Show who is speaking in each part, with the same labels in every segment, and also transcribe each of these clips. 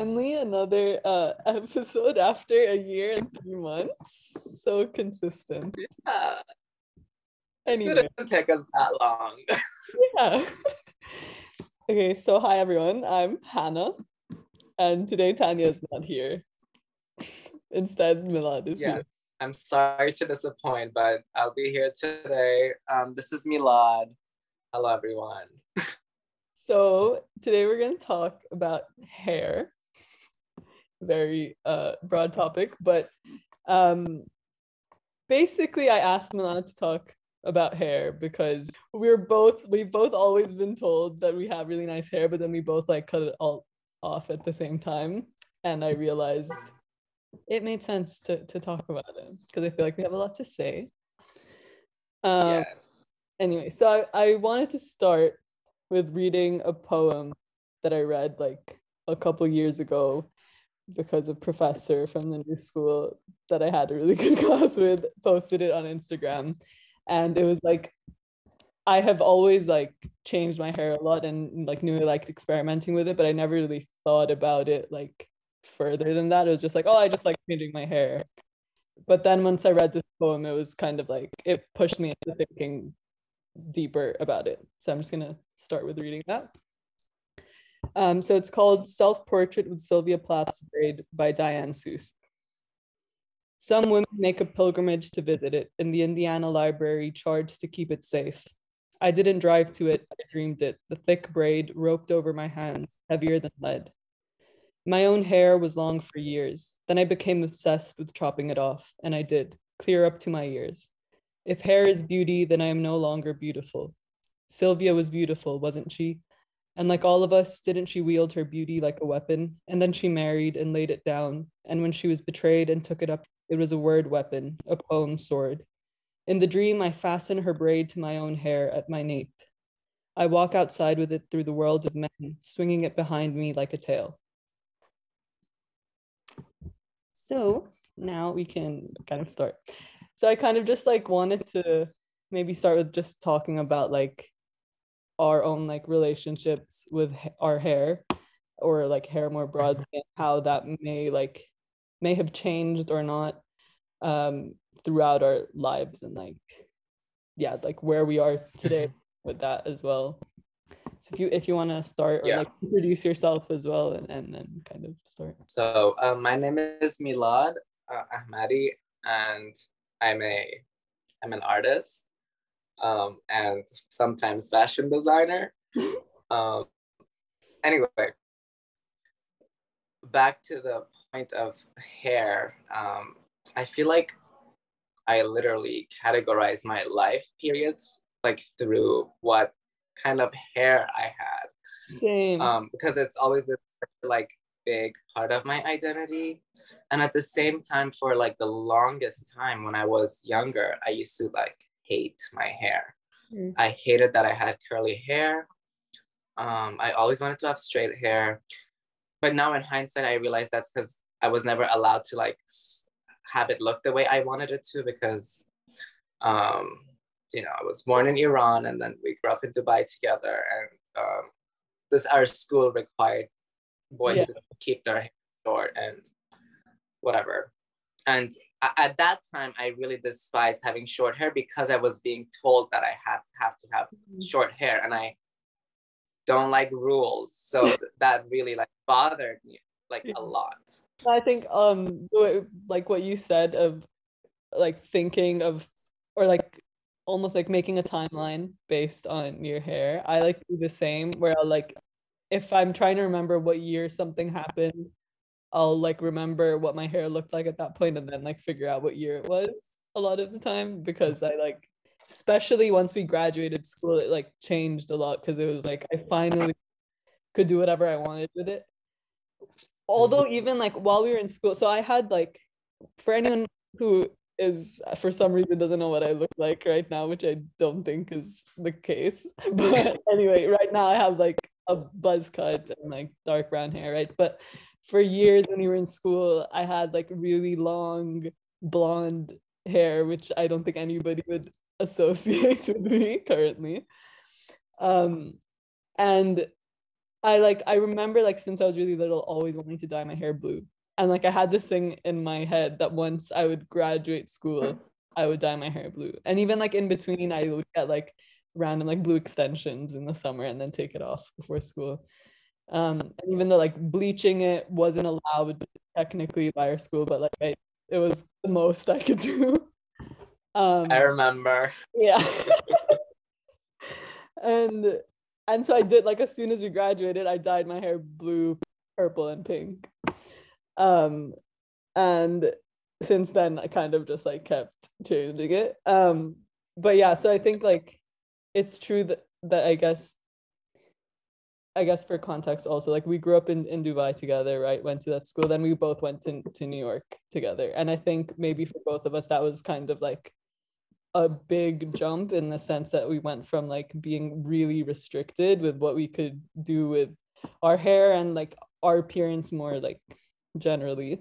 Speaker 1: finally another uh episode after a year and three months. So consistent.
Speaker 2: Yeah, it
Speaker 1: Anyway,
Speaker 2: didn't take us that long.
Speaker 1: yeah. okay, so hi everyone. I'm Hannah, and today Tanya is not here. Instead, Milad is
Speaker 2: Yeah.
Speaker 1: here.
Speaker 2: I'm sorry to disappoint, but I'll be here today. Um, this is Milad. Hello, everyone.
Speaker 1: So today we're gonna talk about hair. Very uh broad topic, but um basically I asked Milad to talk about hair because we're both we've both always been told that we have really nice hair, but then we both like cut it all off at the same time. And I realized it made sense to to talk about it because I feel like we have a lot to say. Um
Speaker 2: yes.
Speaker 1: anyway, so I, I wanted to start with reading a poem that I read like a couple years ago because a professor from the new school that I had a really good class with posted it on Instagram. And it was like, I have always like changed my hair a lot and like knew I liked experimenting with it, but I never really thought about it like further than that. It was just like, oh, I just like changing my hair. But then once I read this poem, it was kind of like it pushed me into thinking deeper about it. So I'm just gonna start with reading that. Um, so it's called Self Portrait with Sylvia Plath's Braid by Diane Seuss. Some women make a pilgrimage to visit it in the Indiana Library, charged to keep it safe. I didn't drive to it, I dreamed it, the thick braid roped over my hands, heavier than lead. My own hair was long for years. Then I became obsessed with chopping it off, and I did, clear up to my ears. If hair is beauty, then I am no longer beautiful. Sylvia was beautiful, wasn't she? And like all of us, didn't she wield her beauty like a weapon? And then she married and laid it down. And when she was betrayed and took it up, it was a word weapon, a poem sword. In the dream, I fasten her braid to my own hair at my nape. I walk outside with it through the world of men, swinging it behind me like a tail. So now we can kind of start. So I kind of just like wanted to maybe start with just talking about like our own like relationships with our hair or like hair more broadly and how that may like may have changed or not um throughout our lives and like yeah like where we are today with that as well. So if you if you want to start or
Speaker 2: Yeah.
Speaker 1: like introduce yourself as well and, and then kind of start.
Speaker 2: So, um, my name is Milad uh, Ahmadi, and I'm a I'm an artist, um, and sometimes fashion designer. um, anyway, back to the point of hair. Um, I feel like I literally categorize my life periods like through what kind of hair I had
Speaker 1: same
Speaker 2: um, because it's always been like big part of my identity. And at the same time, for like the longest time when I was younger, I used to like hate my hair.
Speaker 1: Mm.
Speaker 2: I hated that I had curly hair. Um, I always wanted to have straight hair. But now in hindsight, I realize that's because I was never allowed to like have it look the way I wanted it to because, um, you know, I was born in Iran and then we grew up in Dubai together. And um, this our school required boys
Speaker 1: Yeah.
Speaker 2: to keep their hair short and whatever. And at that time, I really despised having short hair because I was being told that I have have to have short hair, and I don't like rules. So that really like bothered me like a lot.
Speaker 1: I think um like what you said of like thinking of or like almost like making a timeline based on your hair. I like do the same where I'll like if I'm trying to remember what year something happened, I'll like remember what my hair looked like at that point and then like figure out what year it was a lot of the time mm. because I like especially once we graduated school it like changed a lot because it was like I finally could do whatever I wanted with it. Although mm-hmm. even like while we were in school so i had like for anyone who is for some reason doesn't know what i look like right now which i don't think is the case but anyway right now i have like a buzz cut and like dark brown hair right? But for years when we were in school i had like really long blonde hair which i don't think anybody would associate with me currently um and I like I remember like since I was really little always wanting to dye my hair blue. And like I had this thing in my head that once I would graduate school, I would dye my hair blue. And even like in between I would get like random like blue extensions in the summer and then take it off before school. Um and even though like bleaching it wasn't allowed technically by our school, but like I, it was the most I could do.
Speaker 2: Um I remember.
Speaker 1: Yeah. and and so I did like as soon as we graduated, I dyed my hair blue, purple, and pink. Um, and since then I kind of just like kept changing it. Um, but yeah, so I think like it's true that that I guess I guess for context also like we grew up in, in Dubai together, right? Went to that school, then we both went to, to New York together. And I think maybe for both of us that was kind of like a big jump in the sense that we went from like being really restricted with what we could do with our hair and like our appearance more like generally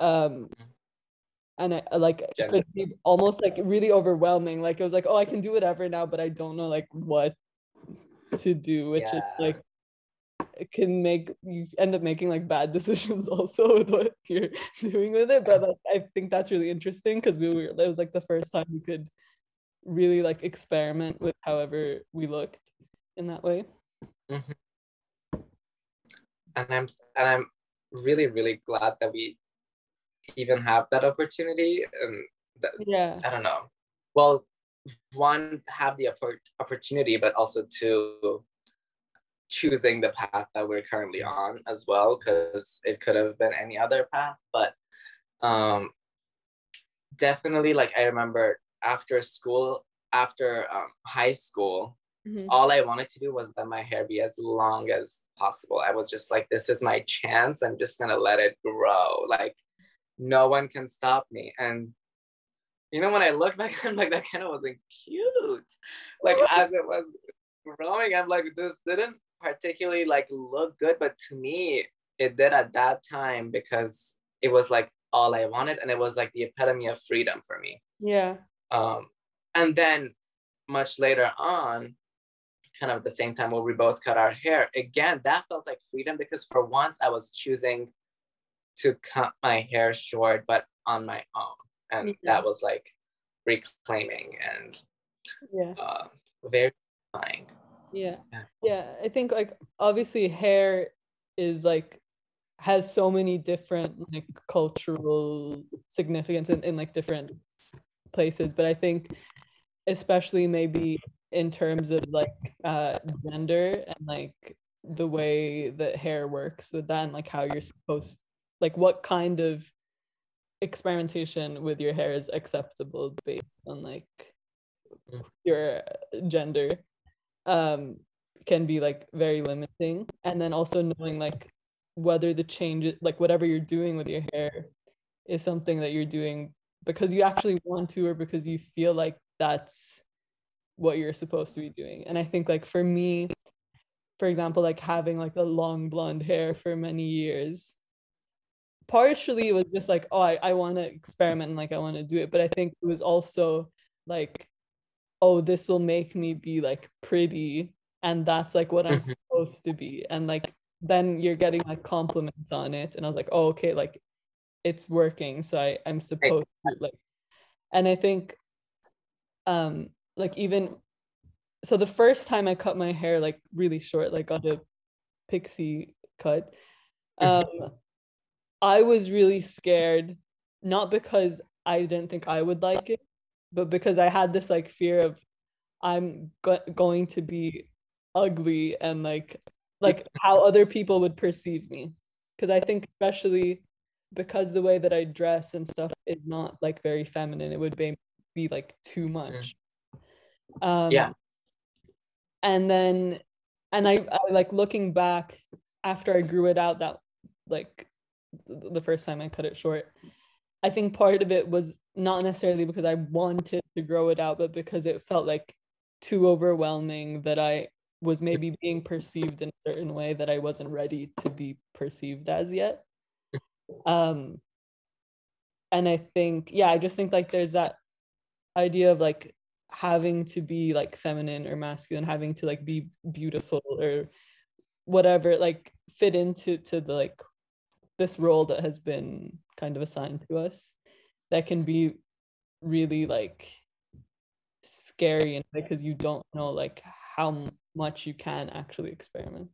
Speaker 1: um and I like it almost like really overwhelming like it was like oh I can do whatever now but I don't know like what to do which yeah. is like it can make you end up making like bad decisions also with what you're doing with it but like, i think that's really interesting because we were it was like the first time we could really like experiment with however we looked in that way
Speaker 2: mm-hmm. and i'm and i'm really really glad that we even have that opportunity and that,
Speaker 1: yeah
Speaker 2: i don't know well one have the opportunity but also to choosing the path that we're currently on as well because it could have been any other path but um definitely like i remember after school after um, high school mm-hmm. all i wanted to do was let my hair be as long as possible. I was just like this is my chance. I'm just gonna let it grow. Like no one can stop me. And you know when i look back i'm like that kind of wasn't cute like as it was growing i'm like this didn't particularly like look good, but to me, it did at that time because it was like all I wanted and it was like the epitome of freedom for me.
Speaker 1: Yeah.
Speaker 2: Um, and then much later on, kind of at the same time where we both cut our hair, again, that felt like freedom because for once I was choosing to cut my hair short, but on my own. And yeah. that was like reclaiming and
Speaker 1: yeah.
Speaker 2: uh, very satisfying
Speaker 1: yeah yeah i think like obviously hair is like has so many different like cultural significance in, in like different places but i think especially maybe in terms of like uh gender and like the way that hair works with that and like how you're supposed like what kind of experimentation with your hair is acceptable based on like mm. your gender um, can be like very limiting. And then also knowing like whether the change, like whatever you're doing with your hair, is something that you're doing because you actually want to or because you feel like that's what you're supposed to be doing. And I think like for me, for example, like having like the long blonde hair for many years, partially it was just like, oh, I, I want to experiment and like I want to do it. But I think it was also like oh this will make me be like pretty and that's like what i'm mm-hmm. supposed to be and like then you're getting like compliments on it and i was like oh okay like it's working so i i'm supposed to like and i think um like even so the first time i cut my hair like really short like on a pixie cut mm-hmm. um i was really scared not because i didn't think i would like it but because I had this like fear of I'm go- going to be ugly and like like how other people would perceive me. Because I think especially because the way that I dress and stuff is not like very feminine it would be, be like too much.
Speaker 2: Um yeah.
Speaker 1: and then and I, I like looking back after I grew it out that like the first time I cut it short I think part of it was not necessarily because I wanted to grow it out, but because it felt like too overwhelming that I was maybe being perceived in a certain way that I wasn't ready to be perceived as yet. Um, and I think, yeah, I just think like there's that idea of like having to be like feminine or masculine, having to like be beautiful or whatever like fit into to the like this role that has been kind of assigned to us that can be really like scary and because you don't know like how much you can actually experiment.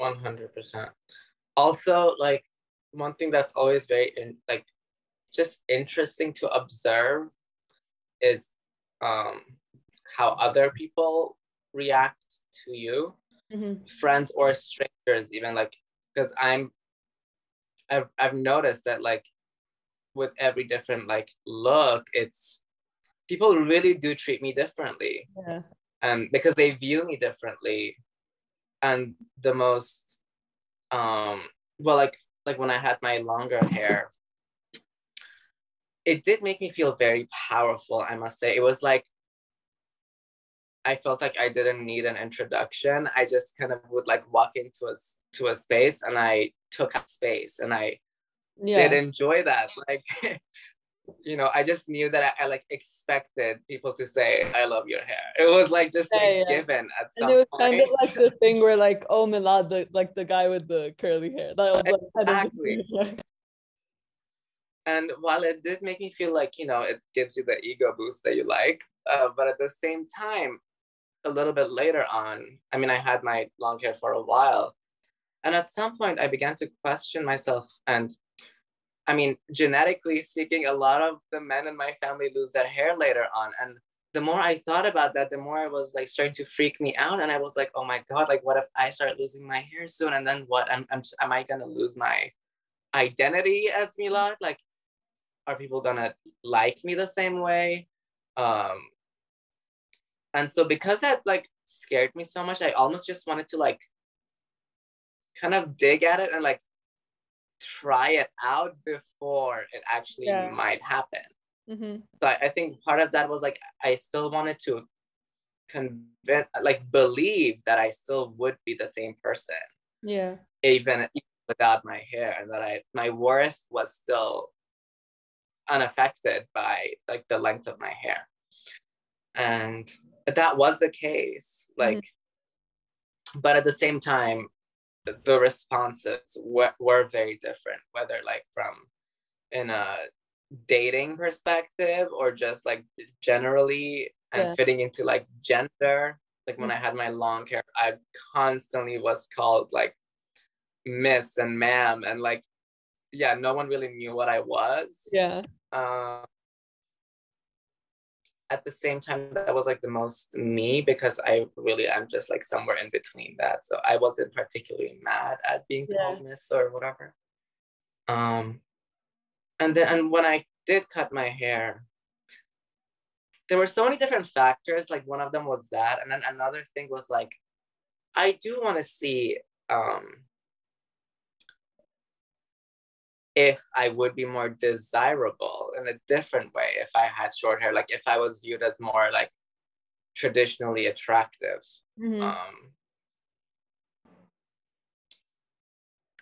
Speaker 2: 100% also like one thing that's always very in, like just interesting to observe is um how other people react to you.
Speaker 1: Mm-hmm.
Speaker 2: friends or strangers even like because i'm I've, I've noticed that like with every different like look it's people really do treat me differently.
Speaker 1: Yeah.
Speaker 2: And because they view me differently. And the most um well like like when i had my longer hair it did make me feel very powerful i must say. It was like i felt like i didn't need an introduction. I just kind of would like walk into a to a space and i took up space and i
Speaker 1: yeah.
Speaker 2: did enjoy that. Like you know i just knew that I, I, like expected people to say i love your hair. It was like just
Speaker 1: Yeah,
Speaker 2: like,
Speaker 1: yeah.
Speaker 2: given at some
Speaker 1: and it was
Speaker 2: point
Speaker 1: kind of like the thing where like oh Milad the like the guy with the curly hair. That was like
Speaker 2: Exactly. and while it did make me feel like you know it gives you the ego boost that you like uh, but at the same time a little bit later on. I mean i had my long hair for a while. And at some point i began to question myself. And i mean genetically speaking a lot of the men in my family lose their hair later on. And the more i thought about that the more it was like starting to freak me out. And i was like oh my god like what if i start losing my hair soon? And then what? Am, am, am i gonna lose my identity as milad? Like are people gonna like me the same way? Um and so because that like scared me so much i almost just wanted to like kind of dig at it and like try it out before it actually
Speaker 1: Yeah.
Speaker 2: might happen
Speaker 1: Mhm.
Speaker 2: so I, I think part of that was like i still wanted to convince like believe that i still would be the same person
Speaker 1: yeah
Speaker 2: even without my hair and that i my worth was still unaffected by like the length of my hair and that was the case like but at the same time the- responses were, were very different whether like from in a dating perspective or just like generally and
Speaker 1: Yeah.
Speaker 2: fitting into like gender. Like when i had my long hair i constantly was called like miss and ma'am and like yeah no one really knew what i was.
Speaker 1: Yeah.
Speaker 2: Um, at the same time that was like the most me because i really am just like somewhere in between that. So i wasn't particularly mad at being
Speaker 1: Yeah.
Speaker 2: called miss or whatever. Um and then and when i did cut my hair there were so many different factors. Like one of them was that and then another thing was like i do want to see um if I would be more desirable in a different way if I had short hair, like if I was viewed as more like traditionally attractive.
Speaker 1: Mhm.
Speaker 2: Um,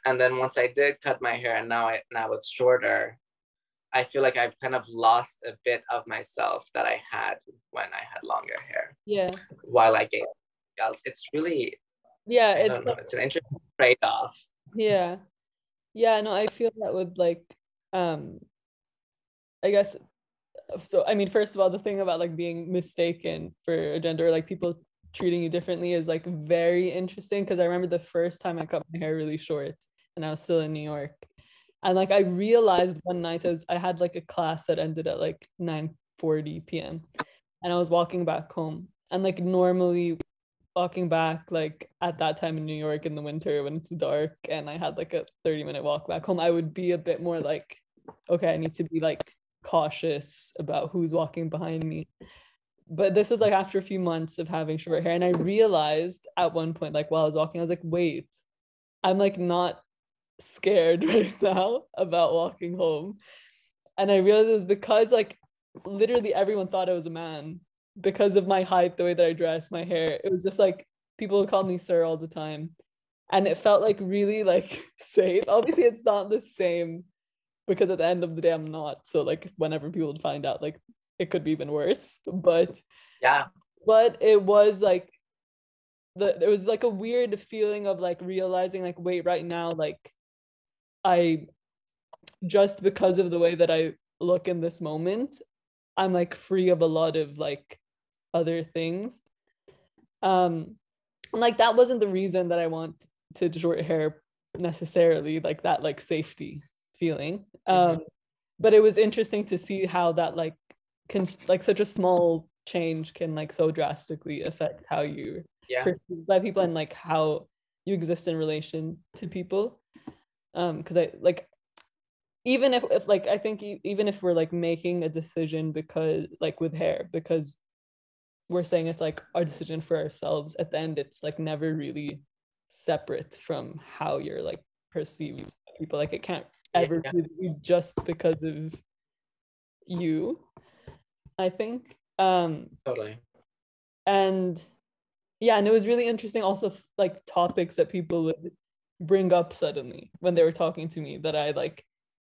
Speaker 2: and then once I did cut my hair and now I now it's shorter, I feel like I've kind of lost a bit of myself that I had when I had longer hair
Speaker 1: yeah
Speaker 2: while I gained else. It's really
Speaker 1: yeah
Speaker 2: I
Speaker 1: it's
Speaker 2: don't know, it's an interesting trade-off.
Speaker 1: Yeah. Yeah, no, I feel that would like um I guess so I mean first of all the thing about like being mistaken for a gender like people treating you differently is like very interesting because I remember the first time I cut my hair really short and I was still in New York and like I realized one night I was I had like a class that ended at like 9:40 p.m. and I was walking back home and like normally walking back like at that time in New York in the winter when it's dark and I had like a 30 minute walk back home, I would be a bit more like, okay, I need to be like cautious about who's walking behind me. But this was like after a few months of having short hair. And I realized at one point, like while I was walking, I was like, wait, I'm like not scared right now about walking home. And I realized it was because like literally everyone thought I was a man because of my height, the way that I dress, my hair. It was just like people would call me sir all the time. And it felt like really like safe. Obviously, it's not the same because at the end of the day, I'm not. So like whenever people would find out, like it could be even worse. But
Speaker 2: Yeah.
Speaker 1: but it was like the there was like a weird feeling of like realizing like wait right now like I just because of the way that I look in this moment, I'm like free of a lot of like other things. Um like that wasn't the reason that I want to short hair necessarily, like that like safety feeling. Um mm-hmm. but it was interesting to see how that like can like such a small change can like so drastically affect how you
Speaker 2: yeah.
Speaker 1: perceived by people and like how you exist in relation to people um because i like even if, if like i think even if we're like making a decision because like with hair because we're saying it's like our decision for ourselves at the end it's like never really separate from how you're like perceived people like it can't ever yeah. be just because of you i think um
Speaker 2: totally
Speaker 1: and yeah and it was really interesting also like topics that people would bring up suddenly when they were talking to me that i like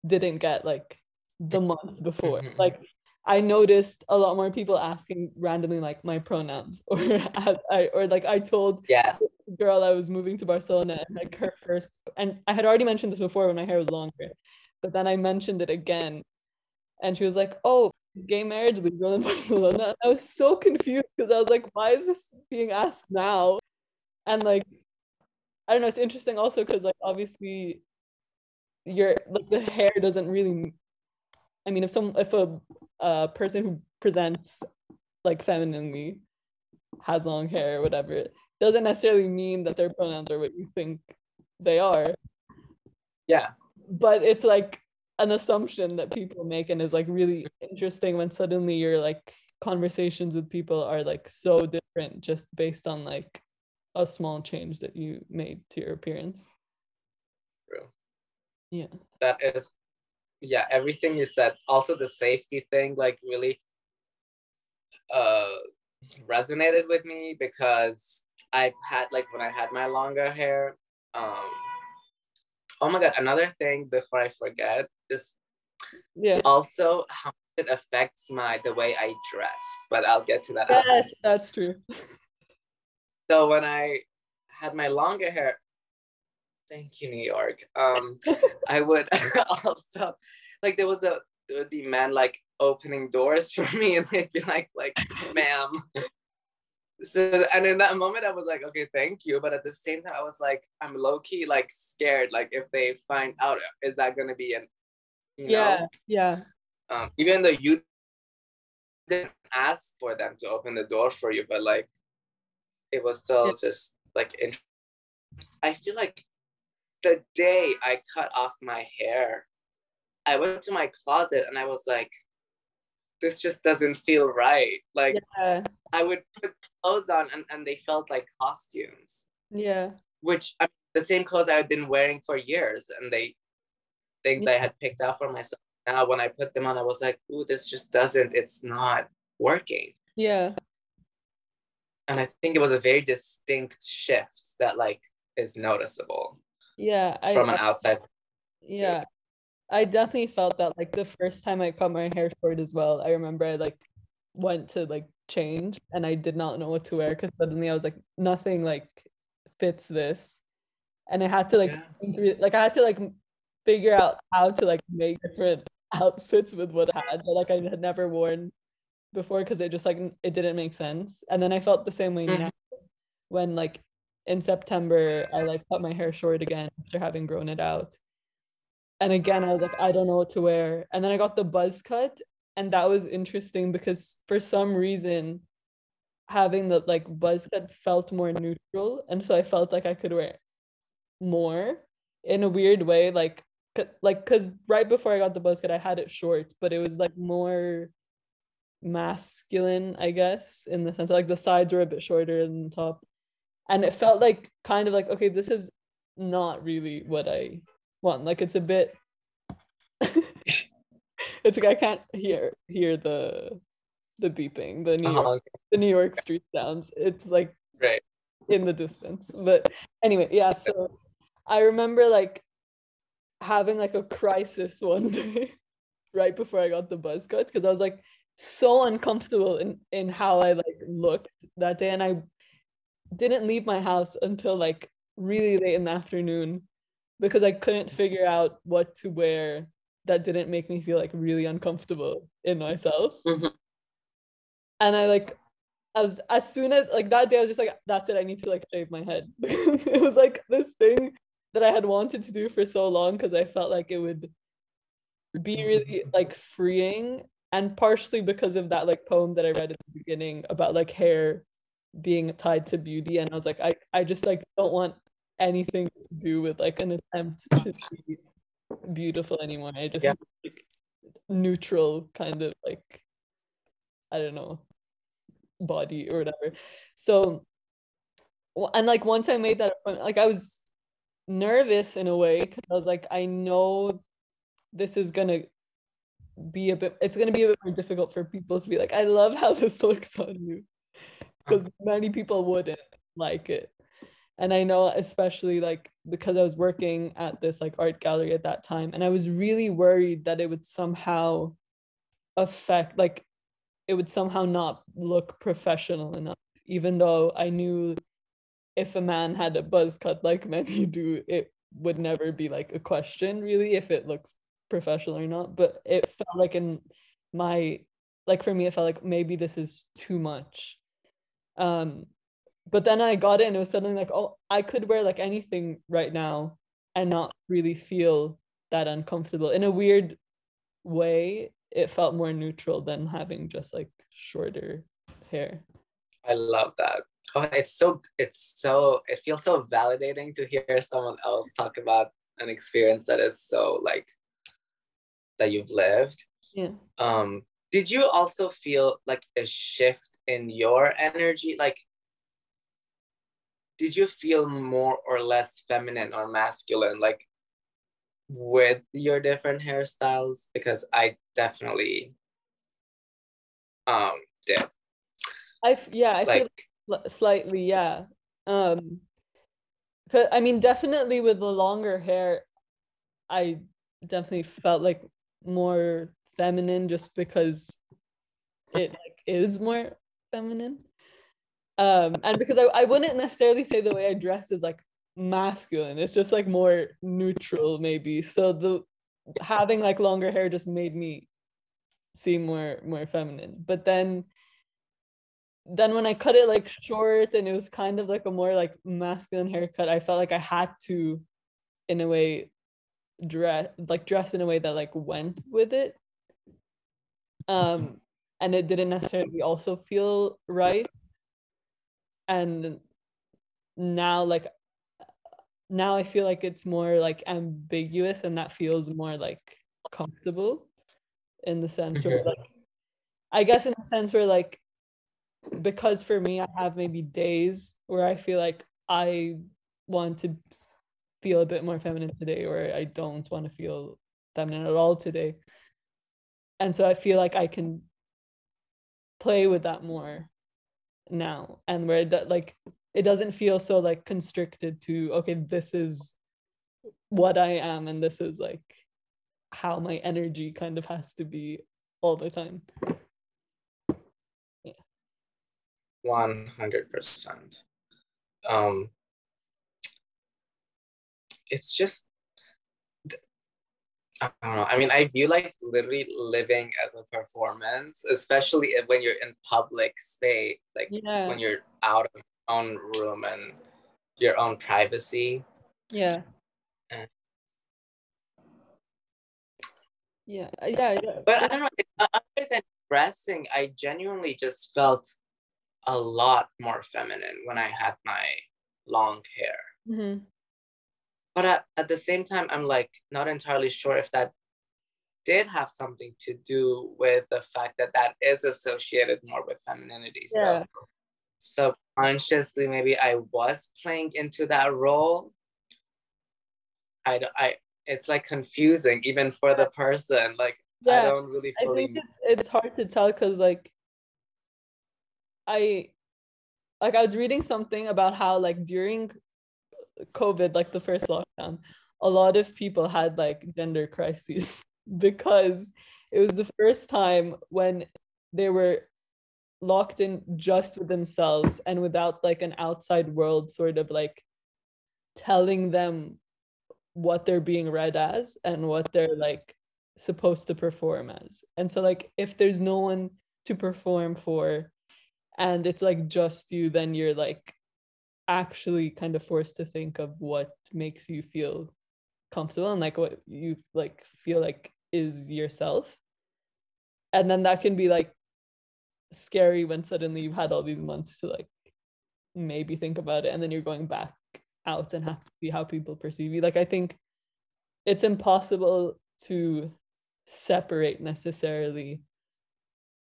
Speaker 1: didn't get like the month before mm-hmm. like i noticed a lot more people asking randomly like my pronouns or I, or like i told
Speaker 2: yeah
Speaker 1: girl i was moving to barcelona and like her first and i had already mentioned this before when my hair was longer but then i mentioned it again and she was like oh gay marriage legal in Barcelona. And I was so confused because I was like, why is this being asked now? And like, I don't know, it's interesting also because like obviously your like the hair doesn't really I mean if some if a uh, person who presents like femininely has long hair or whatever, doesn't necessarily mean that their pronouns are what you think they are.
Speaker 2: Yeah.
Speaker 1: But it's like an assumption that people make and is like really interesting when suddenly your like conversations with people are like so different just based on like a small change that you made to your appearance.
Speaker 2: True.
Speaker 1: Yeah.
Speaker 2: That is yeah, everything you said. Also the safety thing like really uh resonated with me because i've had like when I had my longer hair, um oh my god, another thing before I forget is
Speaker 1: yeah
Speaker 2: also how it affects my the way I dress. But I'll get to that.
Speaker 1: Yes, that's true.
Speaker 2: so when I had my longer hair, thank you, New York. Um, I would also like there was a there would be men like opening doors for me, and they'd be like, like, ma'am. So and in that moment, I was like, okay, thank you. But at the same time, I was like, I'm low key like scared. Like if they find out, is that gonna be an
Speaker 1: yeah know? yeah
Speaker 2: um, even though you didn't ask for them to open the door for you but like it was still yeah. just like in- i feel like the day i cut off my hair i went to my closet and i was like this just doesn't feel right like
Speaker 1: yeah.
Speaker 2: i would put clothes on and, and they felt like costumes
Speaker 1: yeah
Speaker 2: which I mean, the same clothes i had been wearing for years and they things yeah. I had picked out for myself. Now when I put them on, I was like, ooh, this just doesn't, it's not working.
Speaker 1: Yeah.
Speaker 2: And I think it was a very distinct shift that like is noticeable.
Speaker 1: Yeah.
Speaker 2: I, from an outside.
Speaker 1: Yeah. I definitely felt that like the first time I cut my hair short as well. I remember I like went to like change and I did not know what to wear because suddenly I was like, nothing like fits this. And I had to like yeah. like I had to like figure out how to like make different outfits with what I had that like I had never worn before because it just like it didn't make sense. And then I felt the same way mm-hmm. now when like in September I like cut my hair short again after having grown it out. And again I was like I don't know what to wear. And then I got the buzz cut and that was interesting because for some reason having the like buzz cut felt more neutral and so I felt like I could wear more in a weird way like like because right before I got the buzz cut, I had it short, but it was like more masculine, I guess, in the sense like the sides were a bit shorter than the top, and it felt like kind of like okay, this is not really what I want. Like it's a bit. it's like I can't hear hear the the beeping, the New York, uh-huh. the New York street sounds. It's like
Speaker 2: right
Speaker 1: in the distance. But anyway, yeah. So I remember like having like a crisis one day right before I got the buzz cut because I was like so uncomfortable in in how I like looked that day and I didn't leave my house until like really late in the afternoon because I couldn't figure out what to wear that didn't make me feel like really uncomfortable in myself.
Speaker 2: Mhm.
Speaker 1: And I like I was as soon as like that day I was just like that's it I need to like shave my head because it was like this thing that I had wanted to do for so long because I felt like it would be really like freeing and partially because of that like poem that I read at the beginning about like hair being tied to beauty and I was like I I just like don't want anything to do with like an attempt to be beautiful anymore. I just
Speaker 2: Yeah.
Speaker 1: like neutral kind of like I don't know body or whatever. So and like once I made that appointment, like I was nervous in a way because I was like, I know this is gonna be a bit it's gonna be a bit more difficult for people to be like, I love how this looks on you. Uh-huh. Because many people wouldn't like it. And I know especially like because I was working at this like art gallery at that time and I was really worried that it would somehow affect like it would somehow not look professional enough even though I knew if a man had a buzz cut like many do it would never be like a question really if it looks professional or not. But it felt like in my like for me it felt like maybe this is too much um but then I got it and it was suddenly like oh I could wear like anything right now and not really feel that uncomfortable in a weird way it felt more neutral than having just like shorter hair
Speaker 2: I love that. Oh, it's so it's so it feels so validating to hear someone else talk about an experience that is so like that you've lived.
Speaker 1: yeah
Speaker 2: Um, did you also feel like a shift in your energy? Like, did you feel more or less feminine or masculine, like with your different hairstyles? Because I definitely um did.
Speaker 1: I yeah I feel
Speaker 2: Like,
Speaker 1: slightly yeah um but i mean definitely with the longer hair i definitely felt like more feminine just because it like is more feminine. Um and because I, I wouldn't necessarily say the way i dress is like masculine. It's just like more neutral maybe. So the having like longer hair just made me seem more more feminine. But then then when I cut it like short and it was kind of like a more like masculine haircut, I felt like I had to, in a way, dress like dress in a way that like went with it. Um, and it didn't necessarily also feel right. And now like now I feel like it's more like ambiguous and that feels more like comfortable in the sense where
Speaker 2: Mhm.
Speaker 1: like I guess in the sense where like because for me I have maybe days where I feel like I want to feel a bit more feminine today or I don't want to feel feminine at all today. And so I feel like I can play with that more now and where like it doesn't feel so like constricted to okay this is what I am and this is like how my energy kind of has to be all the time.
Speaker 2: yeah 100%. Um, it's just, I don't know. I mean, I view like literally living as a performance, especially if- when you're in public space, like
Speaker 1: Yeah.
Speaker 2: when you're out of your own room and your own privacy.
Speaker 1: Yeah.
Speaker 2: Uh.
Speaker 1: Yeah, uh, yeah, yeah.
Speaker 2: But I don't know, other than dressing, I genuinely just felt a lot more feminine when I had my long hair.
Speaker 1: Mhm.
Speaker 2: But at, at the same time i'm like not entirely sure if that did have something to do with the fact that that is associated more with femininity.
Speaker 1: Yeah.
Speaker 2: so subconsciously maybe i was playing into that role. I, I it's like confusing even for the person. Like i don't really
Speaker 1: I think it's it's hard to tell because like I like I was reading something about how like during COVID, like the first lockdown, a lot of people had like gender crises because it was the first time when they were locked in just with themselves and without like an outside world sort of like telling them what they're being read as and what they're like supposed to perform as. And so like if there's no one to perform for and it's like just you then you're like actually kind of forced to think of what makes you feel comfortable and like what you like feel like is yourself. And then that can be like scary when suddenly you've had all these months to like maybe think about it and then you're going back out and have to see how people perceive you. Like i think it's impossible to separate necessarily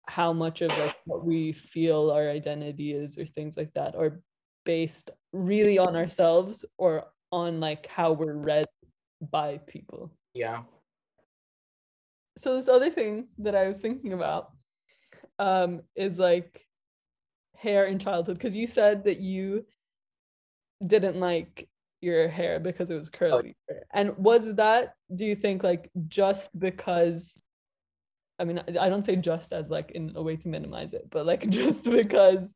Speaker 1: how much of like what we feel our identity is or things like that are based really on ourselves or on like how we're read by people.
Speaker 2: Yeah.
Speaker 1: so this other thing that I was thinking about um is like hair in childhood because you said that you didn't like your hair because it was curly. And was that do you think like just because I mean I don't say just as like in a way to minimize it but like just because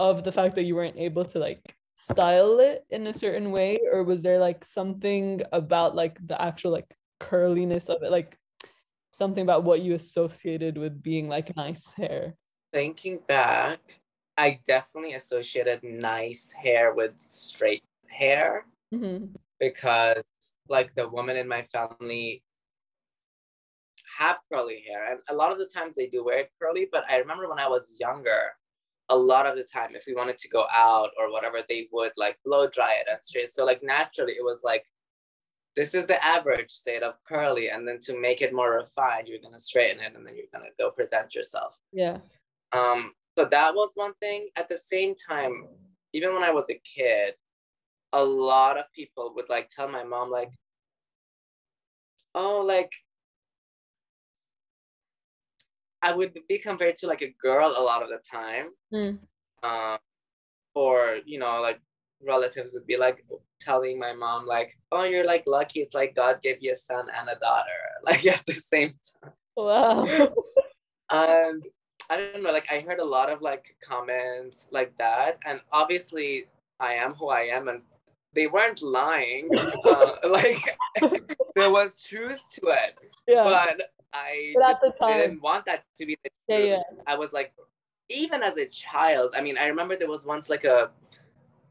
Speaker 1: of the fact that you weren't able to like style it in a certain way? Or was there like something about like the actual like curliness of it? Like something about what you associated with being like nice hair?
Speaker 2: Thinking back, I definitely associated nice hair with straight hair
Speaker 1: Mhm.
Speaker 2: because like the women in my family have curly hair and a lot of the times they do wear it curly but i remember when i was younger a lot of the time if we wanted to go out or whatever they would like blow dry it and straight so like naturally it was like this is the average state of curly and then to make it more refined you're going to straighten it and then you're going to go present yourself.
Speaker 1: Yeah.
Speaker 2: Um, so that was one thing. At the same time, even when I was a kid, a lot of people would like tell my mom, like, oh, like I would be compared to like a girl a lot of the time.
Speaker 1: Mm.
Speaker 2: Um, or you know, like relatives would be like telling my mom, like, oh, you're like lucky. It's like God gave you a son and a daughter, like at the same time
Speaker 1: wow
Speaker 2: and I don't know, like I heard a lot of like comments like that, and obviously I am who I am, and they weren't lying. uh, like there was truth to it,
Speaker 1: yeah
Speaker 2: but I
Speaker 1: But at time-
Speaker 2: didn't want that to be the
Speaker 1: yeah
Speaker 2: truth.
Speaker 1: yeah
Speaker 2: I was like, even as a child, I mean, I remember there was once like a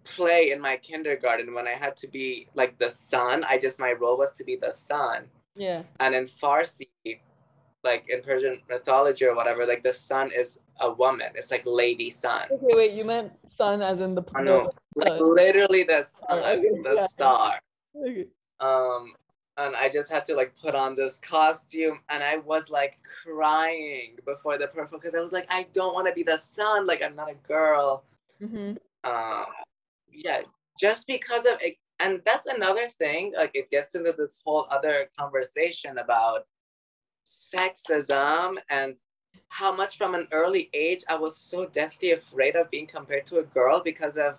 Speaker 2: play in my kindergarten when I had to be like the sun. I just my role was to be the sun
Speaker 1: yeah
Speaker 2: and in Farsi, like in Persian mythology or whatever, like the sun is a woman. It's like Lady Sun.
Speaker 1: okay wait you meant sun as in the
Speaker 2: I know, like literally the sun,
Speaker 1: okay,
Speaker 2: the
Speaker 1: yeah.
Speaker 2: star.
Speaker 1: okay.
Speaker 2: Um, and I just had to like put on this costume, and I was like crying before the performance because I was like, I don't want to be the sun. Like I'm not a girl.
Speaker 1: Mhm.
Speaker 2: um yeah just because of it and that's another thing like it gets into this whole other conversation about sexism and how much from an early age i was so deathly afraid of being compared to a girl because of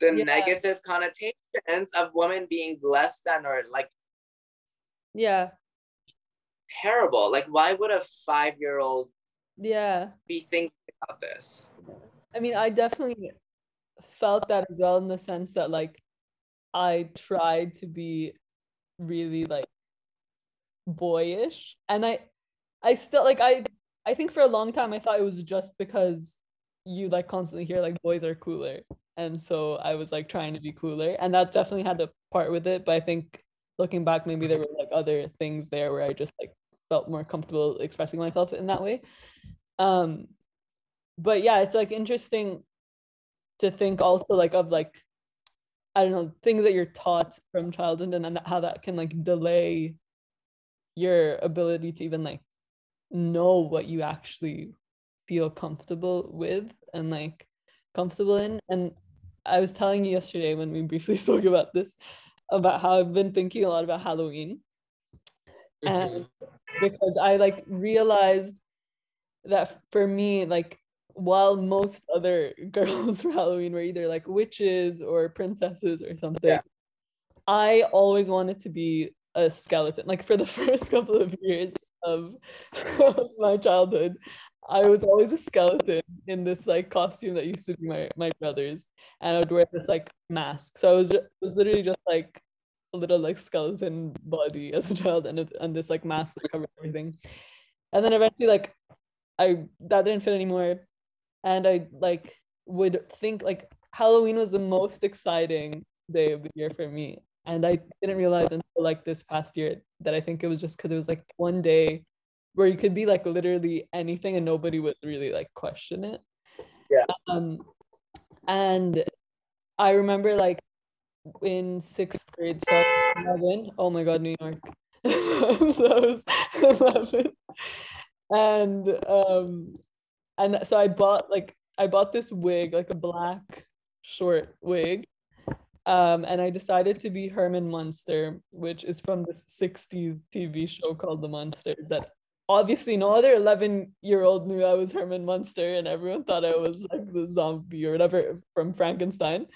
Speaker 2: the
Speaker 1: Yeah.
Speaker 2: negative connotations of women being less than or like
Speaker 1: yeah.
Speaker 2: Terrible. Like why would a five year old
Speaker 1: yeah.
Speaker 2: be thinking about this?
Speaker 1: I mean, I definitely felt that as well in the sense that like I tried to be really like boyish. And I I still like I I think for a long time I thought it was just because you like constantly hear like boys are cooler. And so I was like trying to be cooler. And that definitely had a part with it. But I think looking back maybe there were like other things there where I just like felt more comfortable expressing myself in that way. Um but yeah it's like interesting to think also like of like i don't know things that you're taught from childhood and then how that can like delay your ability to even like know what you actually feel comfortable with and like comfortable in. And i was telling you yesterday when we briefly spoke about this about how i've been thinking a lot about halloween mm-hmm. and because I like realized that for me, like while most other girls for Halloween were either like witches or princesses or something,
Speaker 2: Yeah.
Speaker 1: I always wanted to be a skeleton. Like for the first couple of years, of, of my childhood. I was always a skeleton in this like costume that used to be my my brother's, and I would wear this like mask. So I was was literally just like a little like skeleton body as a child, and and this like mask that covered everything. And then eventually, like, I that didn't fit anymore, and I like would think like Halloween was the most exciting day of the year for me, and I didn't realize until like this past year that I think it was just because it was like one day where you could be like literally anything and nobody would really like question it.
Speaker 2: Yeah.
Speaker 1: Um, and I remember like in sixth grade, so 11. Oh my god, New York. so I was 11. And um and so I bought like I bought this wig, like a black short wig. Um, and I decided to be Herman Munster, which is from the 60s TV show called The Munsters that obviously no other 11 year old knew I was Herman Munster and everyone thought I was like the zombie or whatever from Frankenstein.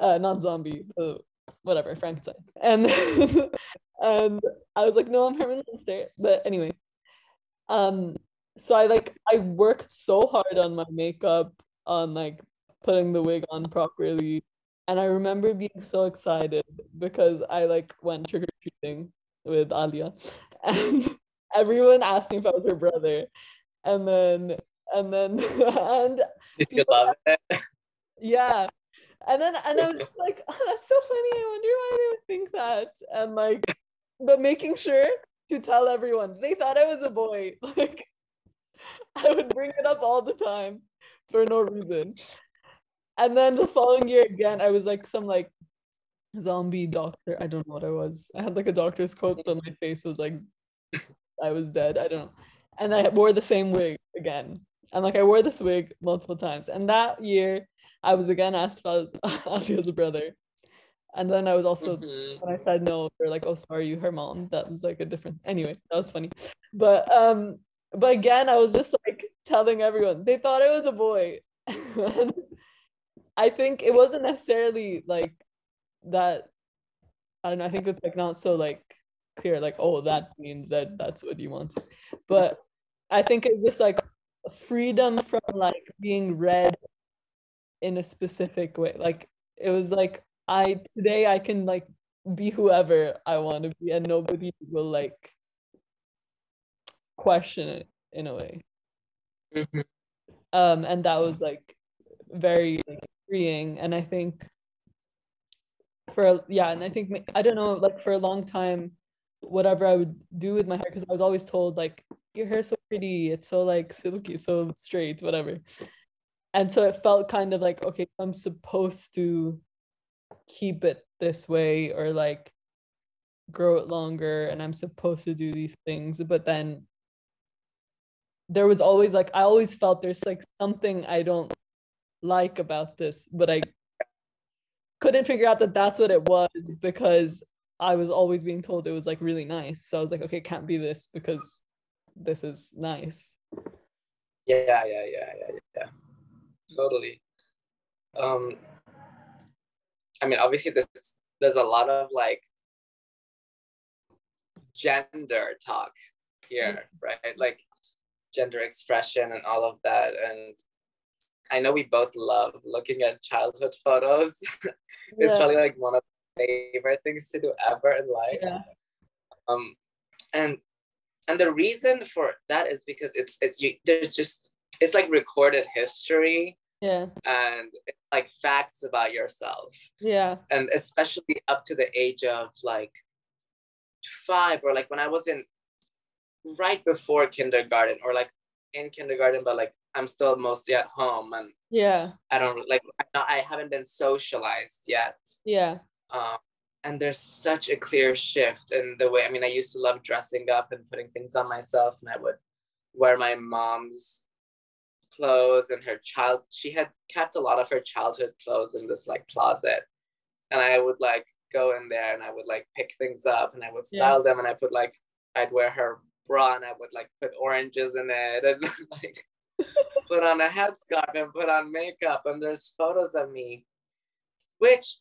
Speaker 1: Uh, not zombie, uh, whatever, Frankenstein. And and I was like, no, I'm Herman Munster. But anyway, um, so I like I worked so hard on my makeup, on like putting the wig on properly. And I remember being so excited because I like went trick or treating with Alia. And everyone asked me if I was her brother, and then and then and
Speaker 2: Did you love it?
Speaker 1: yeah, and then and I was just like, oh, that's so funny. I wonder why they would think that, and like, but making sure to tell everyone they thought I was a boy. Like, I would bring it up all the time for no reason. And then the following year again, I was like some like zombie doctor. I don't know what I was. I had like a doctor's coat, but my face was like I was dead. I don't know. And I wore the same wig again. And like I wore this wig multiple times. And that year I was again asked if I was Alia's brother. And then I was also
Speaker 2: Mhm.
Speaker 1: when I said no, they're like, oh sorry, you her mom. That was like a different anyway, that was funny. But um but again, I was just like telling everyone they thought I was a boy. I think it wasn't necessarily like that. I don't know. I think it's like not so like clear, like, oh, that means that that's what you want. But I think it's just like freedom from like being read in a specific way. Like it was like I today I can like be whoever I want to be and nobody will like question it in a way.
Speaker 2: Mhm.
Speaker 1: Um and that was like very like, freeing and I think for yeah and I think I don't know like for a long time whatever I would do with my hair because I was always told like your hair's so pretty it's so like silky so straight whatever. And so it felt kind of like okay I'm supposed to keep it this way or like grow it longer and I'm supposed to do these things but then there was always like I always felt there's like something I don't like about this but I couldn't figure out that that's what it was because I was always being told it was like really nice so I was like okay it can't be this because this is nice
Speaker 2: Yeah, yeah, yeah, yeah, yeah. Totally. Um, I mean, obviously, this there's a lot of like gender talk here, right? Like gender expression and all of that. And I know we both love looking at childhood photos. it's
Speaker 1: Yeah.
Speaker 2: probably like one of favorite things to do ever in life.
Speaker 1: yeah.
Speaker 2: Um and and the reason for that is because it's it's you, there's just it's like recorded history
Speaker 1: yeah.
Speaker 2: and like facts about yourself.
Speaker 1: Yeah.
Speaker 2: And especially up to the age of like five or like when i was in right before kindergarten or like in kindergarten but like i'm still mostly at home and
Speaker 1: yeah.
Speaker 2: I don't like i haven't been socialized yet.
Speaker 1: Yeah
Speaker 2: um, and there's such a clear shift in the way i mean i used to love dressing up and putting things on myself and i would wear my mom's clothes and her child she had kept a lot of her childhood clothes in this like closet and i would like go in there and i would like pick things up and i would
Speaker 1: Yeah.
Speaker 2: style them and i put like i'd wear her bra and i would like put oranges in it and like put on a headscarf and put on makeup and there's photos of me which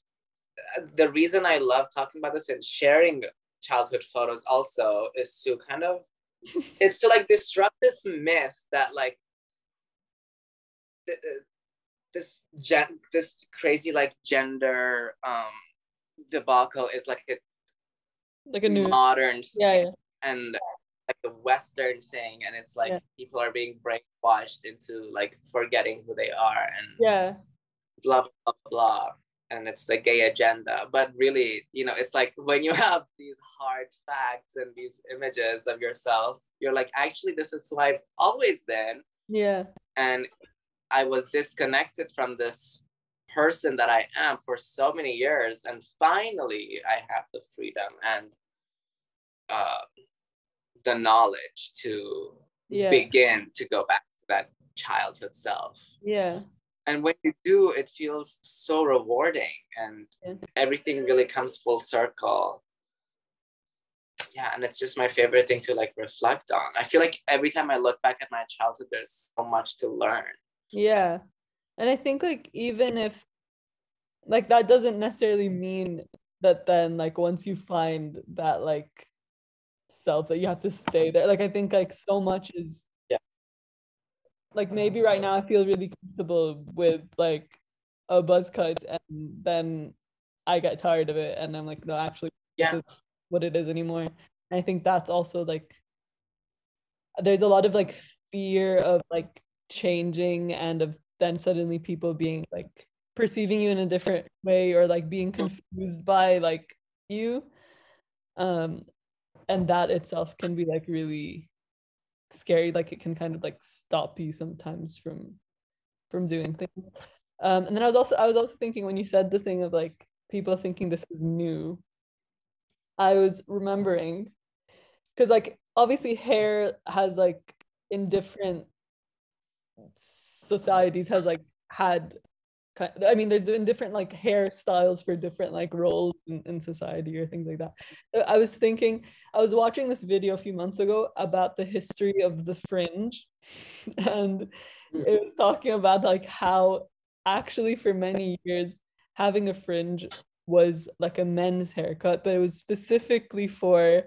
Speaker 2: the reason I love talking about this and sharing childhood photos also is to kind of it's to like disrupt this myth that like th- this gen this crazy like gender um debacle is like a
Speaker 1: like a new
Speaker 2: modern
Speaker 1: yeah,
Speaker 2: thing
Speaker 1: yeah.
Speaker 2: and like a western thing and it's like
Speaker 1: Yeah.
Speaker 2: people are being brainwashed into like forgetting who they are and
Speaker 1: yeah
Speaker 2: blah blah blah and it's the gay agenda. But really you know it's like when you have these hard facts and these images of yourself you're like actually this is who i've always been.
Speaker 1: Yeah.
Speaker 2: And i was disconnected from this person that i am for so many years and finally i have the freedom and uh, the knowledge to
Speaker 1: yeah.
Speaker 2: begin to go back to that childhood self.
Speaker 1: Yeah
Speaker 2: and when you do it feels so rewarding and
Speaker 1: Yeah.
Speaker 2: everything really comes full circle yeah and it's just my favorite thing to like reflect on i feel like every time i look back at my childhood there's so much to learn
Speaker 1: Yeah. And I think like even if like that doesn't necessarily mean that then like once you find that like self that you have to stay there. Like I think like so much is. Like maybe right now I feel really comfortable with like a buzz cut and then I get tired of it and I'm like, no, actually
Speaker 2: Yeah.
Speaker 1: this is what it is anymore. And I think that's also like there's a lot of like fear of like changing and of then suddenly people being like perceiving you in a different way or like being confused by like you um and that itself can be like really scary like it can kind of like stop you sometimes from from doing things. Um and then i was also i was also thinking when you said the thing of like people thinking this is new i was remembering because like obviously hair has like in different societies has like had I mean, there's been different like hairstyles for different like roles in, in society or things like that. I was thinking, I was watching this video a few months ago about the history of the fringe, and hmm. it was talking about like how actually for many years having a fringe was like a men's haircut, but it was specifically for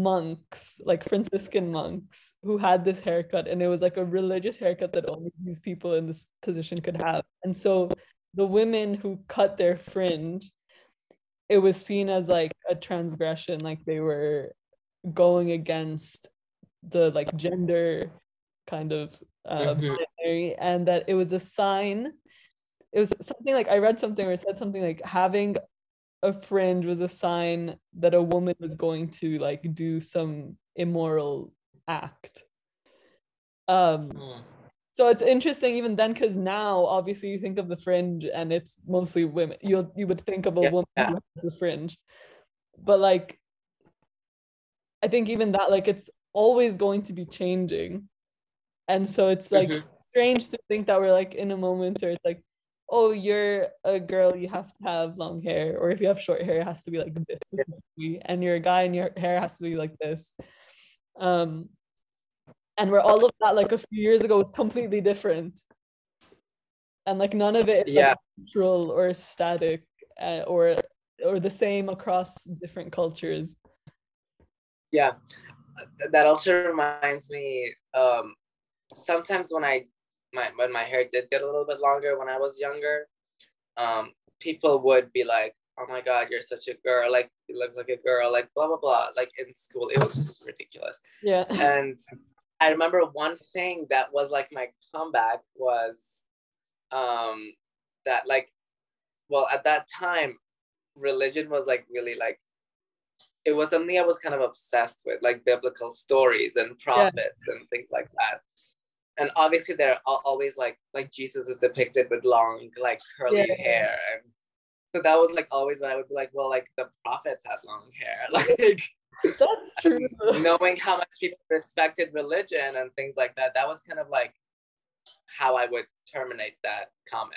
Speaker 1: monks, like Franciscan monks, who had this haircut, and it was like a religious haircut that only these people in this position could have. And so the women who cut their fringe, it was seen as like a transgression, like they were going against the like gender kind of uh,
Speaker 2: Mhm.
Speaker 1: binary, and that it was a sign. It was something like I read something where it said something like having a fringe was a sign that a woman was going to like do some immoral act. Um,
Speaker 2: Mm.
Speaker 1: so it's interesting even then because now obviously you think of the fringe and it's mostly women. You you would think of a
Speaker 2: Yeah,
Speaker 1: woman
Speaker 2: yeah.
Speaker 1: who has a fringe, but like I think even that like it's always going to be changing, and so it's like
Speaker 2: Mhm.
Speaker 1: strange to think that we're like in a moment where it's like oh you're a girl you have to have long hair or if you have short hair it has to be like this and you're a guy and your hair has to be like this. Um and where all of that like a few years ago was completely different. And like none of it is
Speaker 2: Yeah.
Speaker 1: like neutral or static uh, or or the same across different cultures.
Speaker 2: Yeah. That also reminds me um sometimes when i my when my hair did get a little bit longer when i was younger. Um people would be like oh my god you're such a girl. Like you look like a girl like blah blah blah like in school. It was just ridiculous.
Speaker 1: Yeah.
Speaker 2: And I remember one thing that was like my comeback was um that like well at that time religion was like really like it was something I was kind of obsessed with like biblical stories and prophets and things like that and obviously they're always like like Jesus is depicted with long like curly
Speaker 1: Yeah.
Speaker 2: hair and so that was like always when I would be like well like the prophets had long hair like
Speaker 1: that's true.
Speaker 2: knowing how much people respected religion and things like that that was kind of like how i would terminate that comment.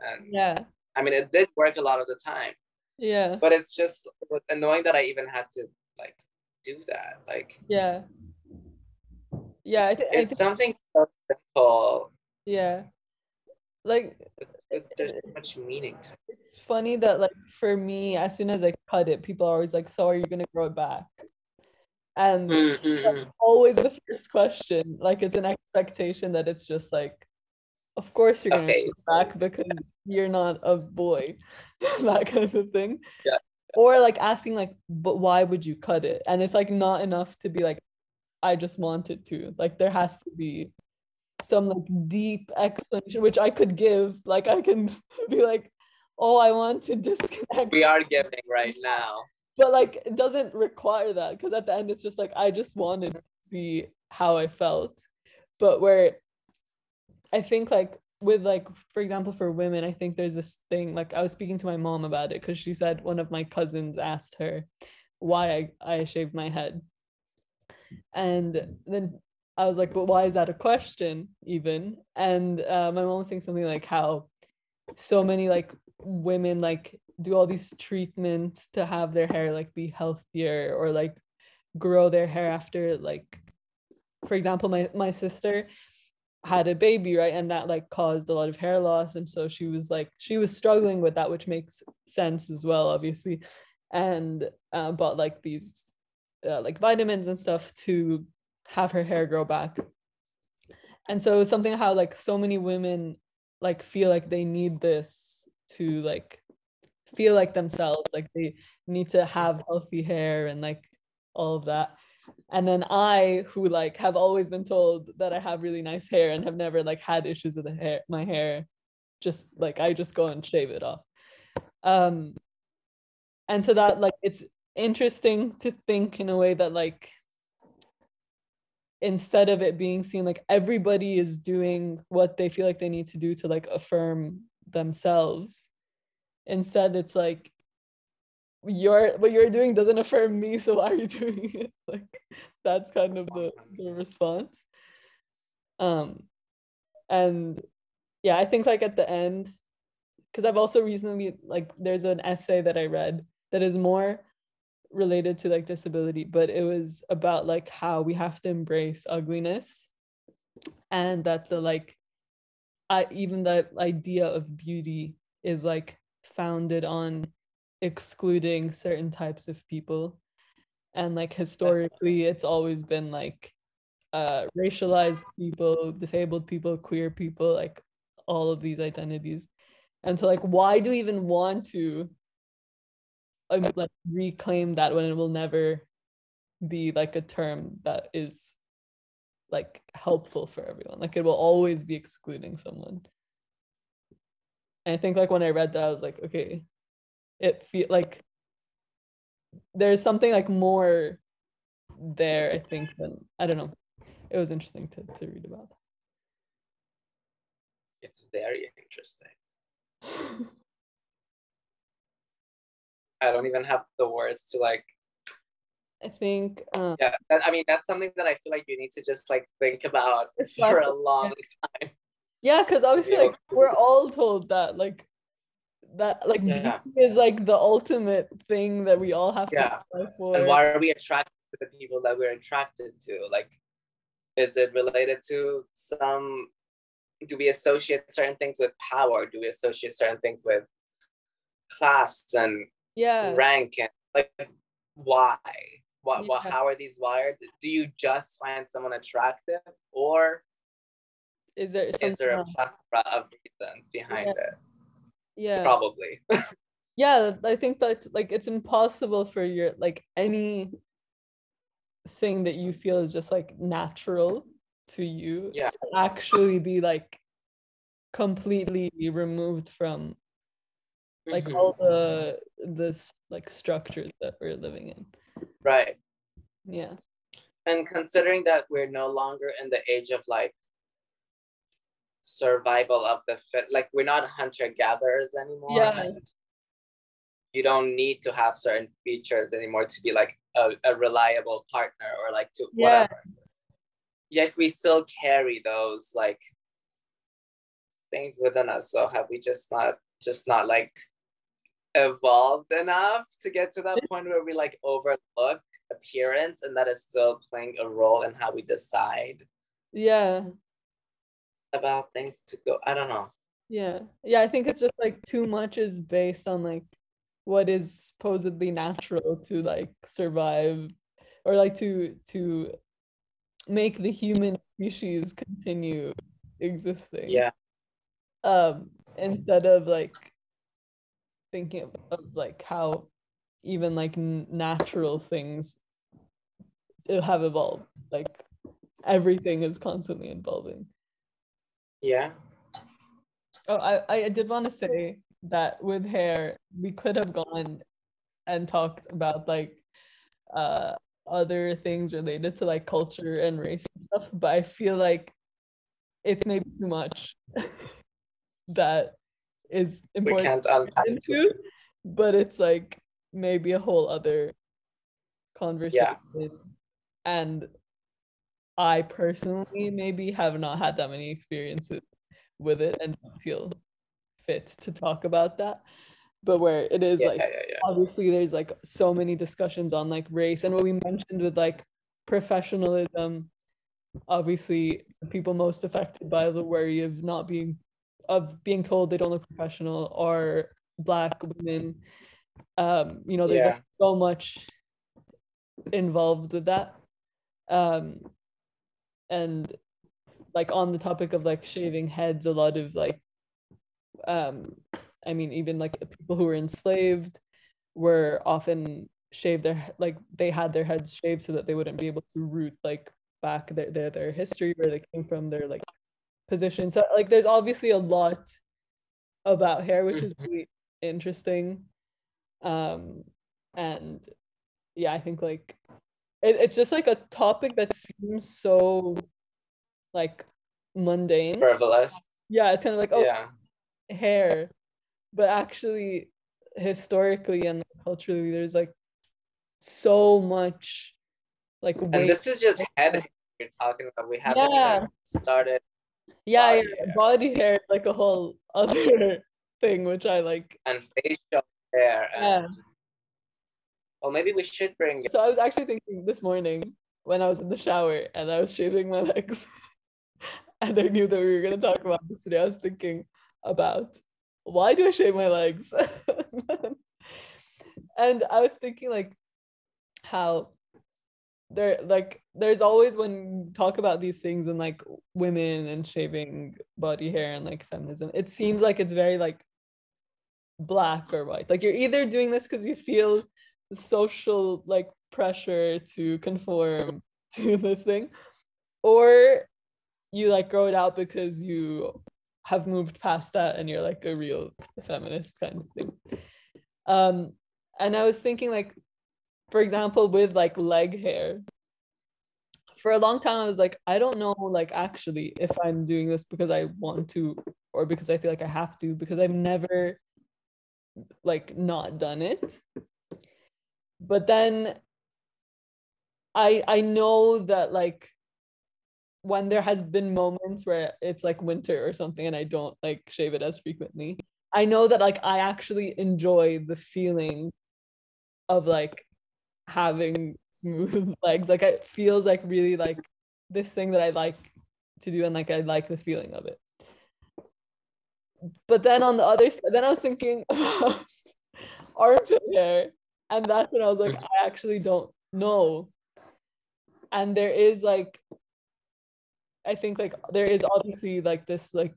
Speaker 2: And
Speaker 1: yeah.
Speaker 2: I mean it did work a lot of the time.
Speaker 1: Yeah.
Speaker 2: But it's just it was annoying that i even had to like do that like
Speaker 1: yeah yeah I, th-
Speaker 2: it's
Speaker 1: think,
Speaker 2: something so simple
Speaker 1: yeah like
Speaker 2: there's so much meaning to it
Speaker 1: it's funny that like for me as soon as i cut it people are always like so are you gonna grow it back And
Speaker 2: Mm-mm.
Speaker 1: always the first question. Like it's an expectation that it's just like, of course you're gonna go
Speaker 2: phase.
Speaker 1: back because you're not a boy, that kind of thing.
Speaker 2: Yeah.
Speaker 1: Or like asking like, but why would you cut it? And it's like not enough to be like, I just wanted to. Like there has to be some like deep explanation, which I could give. Like I can be like, oh, I want to disconnect.
Speaker 2: We are giving right now.
Speaker 1: but like it doesn't require that because at the end it's just like I just wanted to see how I felt. But where I think like with like for example for women, I think there's this thing like I was speaking to my mom about it because she said one of my cousins asked her why I, I shaved my head. And then I was like, but why is that a question even? And uh, my mom was saying something like how so many like women like do all these treatments to have their hair like be healthier or like grow their hair after like for example my my sister had a baby right? And that like caused a lot of hair loss. And so she was like she was struggling with that which makes sense as well obviously. And uh, bought like these uh, like vitamins and stuff to have her hair grow back. And so it was something how like so many women like feel like they need this to like feel like themselves like they need to have healthy hair and like all of that. And then i who like have always been told that i have really nice hair and have never like had issues with the hair my hair just like i just go and shave it off. Um and so that like it's interesting to think in a way that like instead of it being seen like everybody is doing what they feel like they need to do to like affirm themselves. Instead it's like your what you're doing doesn't affirm me so why are you doing it? Like that's kind of the, the response. Um and yeah i think like at the end because i've also recently like there's an essay that i read that is more related to like disability but it was about like how we have to embrace ugliness and that the like I even the idea of beauty is like founded on excluding certain types of people. And like historically it's always been like uh racialized people disabled people queer people like all of these identities. And so like why do we even want to um, like reclaim that when it will never be like a term that is like helpful for everyone. Like it will always be excluding someone. And i think like when i read that i was like okay it feel like there's something like more there i think than i don't know. It was interesting to, to read about
Speaker 2: It's very interesting. I don't even have the words to like.
Speaker 1: i think um
Speaker 2: Yeah, I mean that's something that I feel like you need to just like think about for a long time.
Speaker 1: yeah because obviously
Speaker 2: Yeah.
Speaker 1: like we're all told that like that like
Speaker 2: Yeah.
Speaker 1: is like the ultimate thing that we all have to
Speaker 2: Yeah.
Speaker 1: strive for
Speaker 2: And why are we attracted to the people that we're attracted to? Like, is it related to some? Do we associate certain things with power? Do we associate certain things with class and
Speaker 1: yeah
Speaker 2: rank and like why? What, what
Speaker 1: Yeah.
Speaker 2: how are these wired? Do you just find someone attractive or
Speaker 1: is there
Speaker 2: is there a
Speaker 1: um,
Speaker 2: plethora of reasons behind it?
Speaker 1: yeah
Speaker 2: Probably.
Speaker 1: yeah i think that like it's impossible for your like any thing that you feel is just like natural to you
Speaker 2: Yeah.
Speaker 1: to actually be like completely removed from like
Speaker 2: Mhm.
Speaker 1: all the this like structures that we're living in
Speaker 2: right.
Speaker 1: yeah
Speaker 2: And considering that we're no longer in the age of like survival of the fit, like we're not hunter gatherers anymore.
Speaker 1: Yeah.
Speaker 2: and You don't need to have certain features anymore to be like a, a reliable partner or like to
Speaker 1: Yeah.
Speaker 2: whatever. Yet we still carry those like things within us. So have we just not just not like evolved enough to get to that point where we like overlook appearance and that is still playing a role in how we decide
Speaker 1: yeah.
Speaker 2: about things to go i don't know.
Speaker 1: Yeah. Yeah i think it's just like too much is based on like what is supposedly natural to like survive or like to to make the human species continue existing.
Speaker 2: Yeah.
Speaker 1: um instead of like thinking of, of like how even like n- natural things have evolved like everything is constantly evolving
Speaker 2: Yeah.
Speaker 1: oh i i did want to say that with hair we could have gone and talked about like uh other things related to like culture and race and stuff but i feel like it's maybe too much that is important into, but it's like maybe a whole other conversation. Yeah. And I personally maybe have not had that many experiences with it and feel fit to talk about that. But where it is
Speaker 2: Yeah,
Speaker 1: like
Speaker 2: yeah, yeah.
Speaker 1: obviously there's like so many discussions on like race and what we mentioned with like professionalism obviously the people most affected by the worry of not being of being told they don't look professional or black women um you know there's
Speaker 2: Yeah.
Speaker 1: like so much involved with that um and like on the topic of like shaving heads a lot of like um i mean even like the people who were enslaved were often shaved their like they had their heads shaved so that they wouldn't be able to root like back their their, their history where they came from their like position so like there's obviously a lot about hair which is
Speaker 2: Mhm.
Speaker 1: really interesting um and yeah i think like it, it's just like a topic that seems so like mundane
Speaker 2: Frivolous.
Speaker 1: yeah it's kind of like oh
Speaker 2: Yeah.
Speaker 1: hair but actually historically and culturally there's like so much like
Speaker 2: And this is just head hair you're talking about. We haven't
Speaker 1: Yeah.
Speaker 2: started.
Speaker 1: Yeah,
Speaker 2: body
Speaker 1: yeah
Speaker 2: hair.
Speaker 1: body hair is like a whole other thing which i like
Speaker 2: and facial hair.
Speaker 1: Yeah.
Speaker 2: And, well, maybe we should bring.
Speaker 1: so i was actually thinking this morning when i was in the shower and i was shaving my legs and i knew that we were going to talk about this today i was thinking about why do i shave my legs and i was thinking like how there like there's always when talk about these things and like women and shaving body hair and like feminism it seems like it's very like black or white. Like you're either doing this because you feel the social like pressure to conform to this thing or you like grow it out because you have moved past that and you're like a real feminist kind of thing. Um and i was thinking like for example with like leg hair. For a long time i was like i don't know like actually if i'm doing this because i want to or because i feel like i have to because i've never like not done it. But then i i know that like when there has been moments where it's like winter or something and i don't like shave it as frequently i know that like i actually enjoy the feeling of like having smooth legs. Like it feels like really like this thing that i like to do and like i like the feeling of it. But then on the other side then i was thinking about armpit hair and that's when i was like i actually don't know. And there is like i think like there is obviously like this like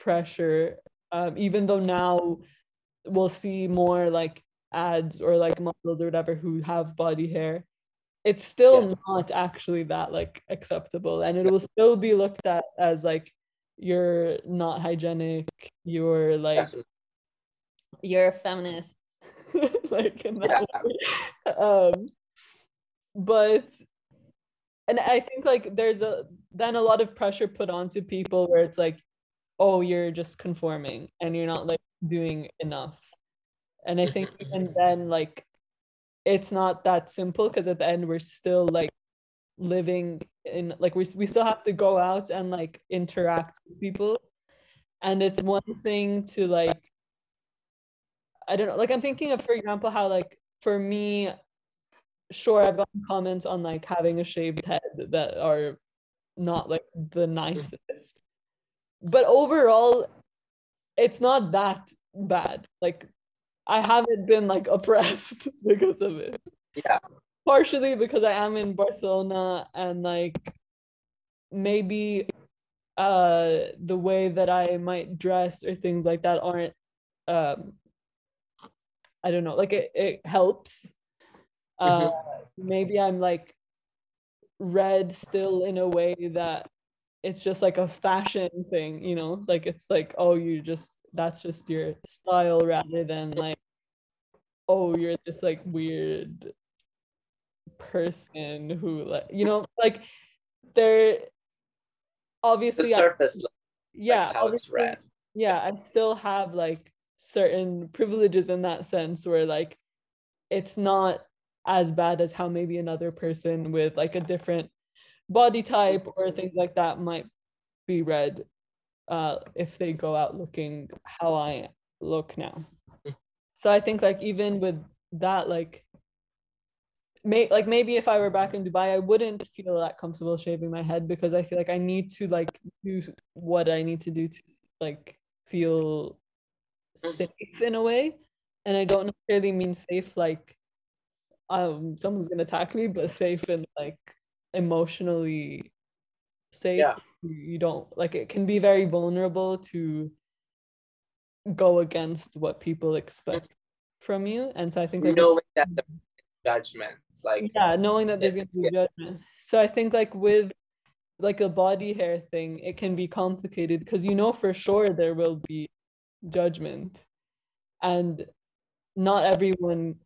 Speaker 1: pressure um even though now we'll see more like ads or like models or whatever who have body hair it's still
Speaker 2: Yeah.
Speaker 1: not actually that like acceptable and it will still be looked at as like you're not hygienic you're like
Speaker 2: Definitely.
Speaker 1: you're a feminist like in that
Speaker 2: Yeah.
Speaker 1: way. um but and i think like there's a then a lot of pressure put onto people where it's like oh you're just conforming and you're not like doing enough and i think even then like it's not that simple because at the end we're still like living in like we, we still have to go out and like interact with people. And it's one thing to like i don't know like i'm thinking of for example how like for me sure i've gotten comments on like having a shaved head that are not like the mm. nicest. But overall it's not that bad. Like i haven't been like oppressed because of it
Speaker 2: Yeah.
Speaker 1: partially because I am in Barcelona and like maybe uh the way that I might dress or things like that aren't um I don't know like it, it helps uh mm-hmm. maybe I'm like read still in a way that it's just like a fashion thing you know like it's like oh you just that's just your style rather than like oh you're this like weird person who like you know like they're obviously
Speaker 2: the surface
Speaker 1: I, yeah like how it's read. yeah i still have like certain privileges in that sense where like it's not as bad as how maybe another person with like a different body type or things like that might be read uh, if they go out looking how I look now. Mm. So I think like even with that, like may like maybe if I were back in Dubai, I wouldn't feel that comfortable shaving my head because I feel like I need to like do what I need to do to like feel mm. safe in a way. And I don't necessarily mean safe like um someone's gonna attack me, but safe and like emotionally safe. Yeah. You don't like it can be very vulnerable to go against what people expect from you. And so I think like
Speaker 2: knowing that the judgment. like
Speaker 1: yeah, knowing that there's gonna be judgment. So I think like with like a body hair thing, it can be complicated because you know for sure there will be judgment. And not everyone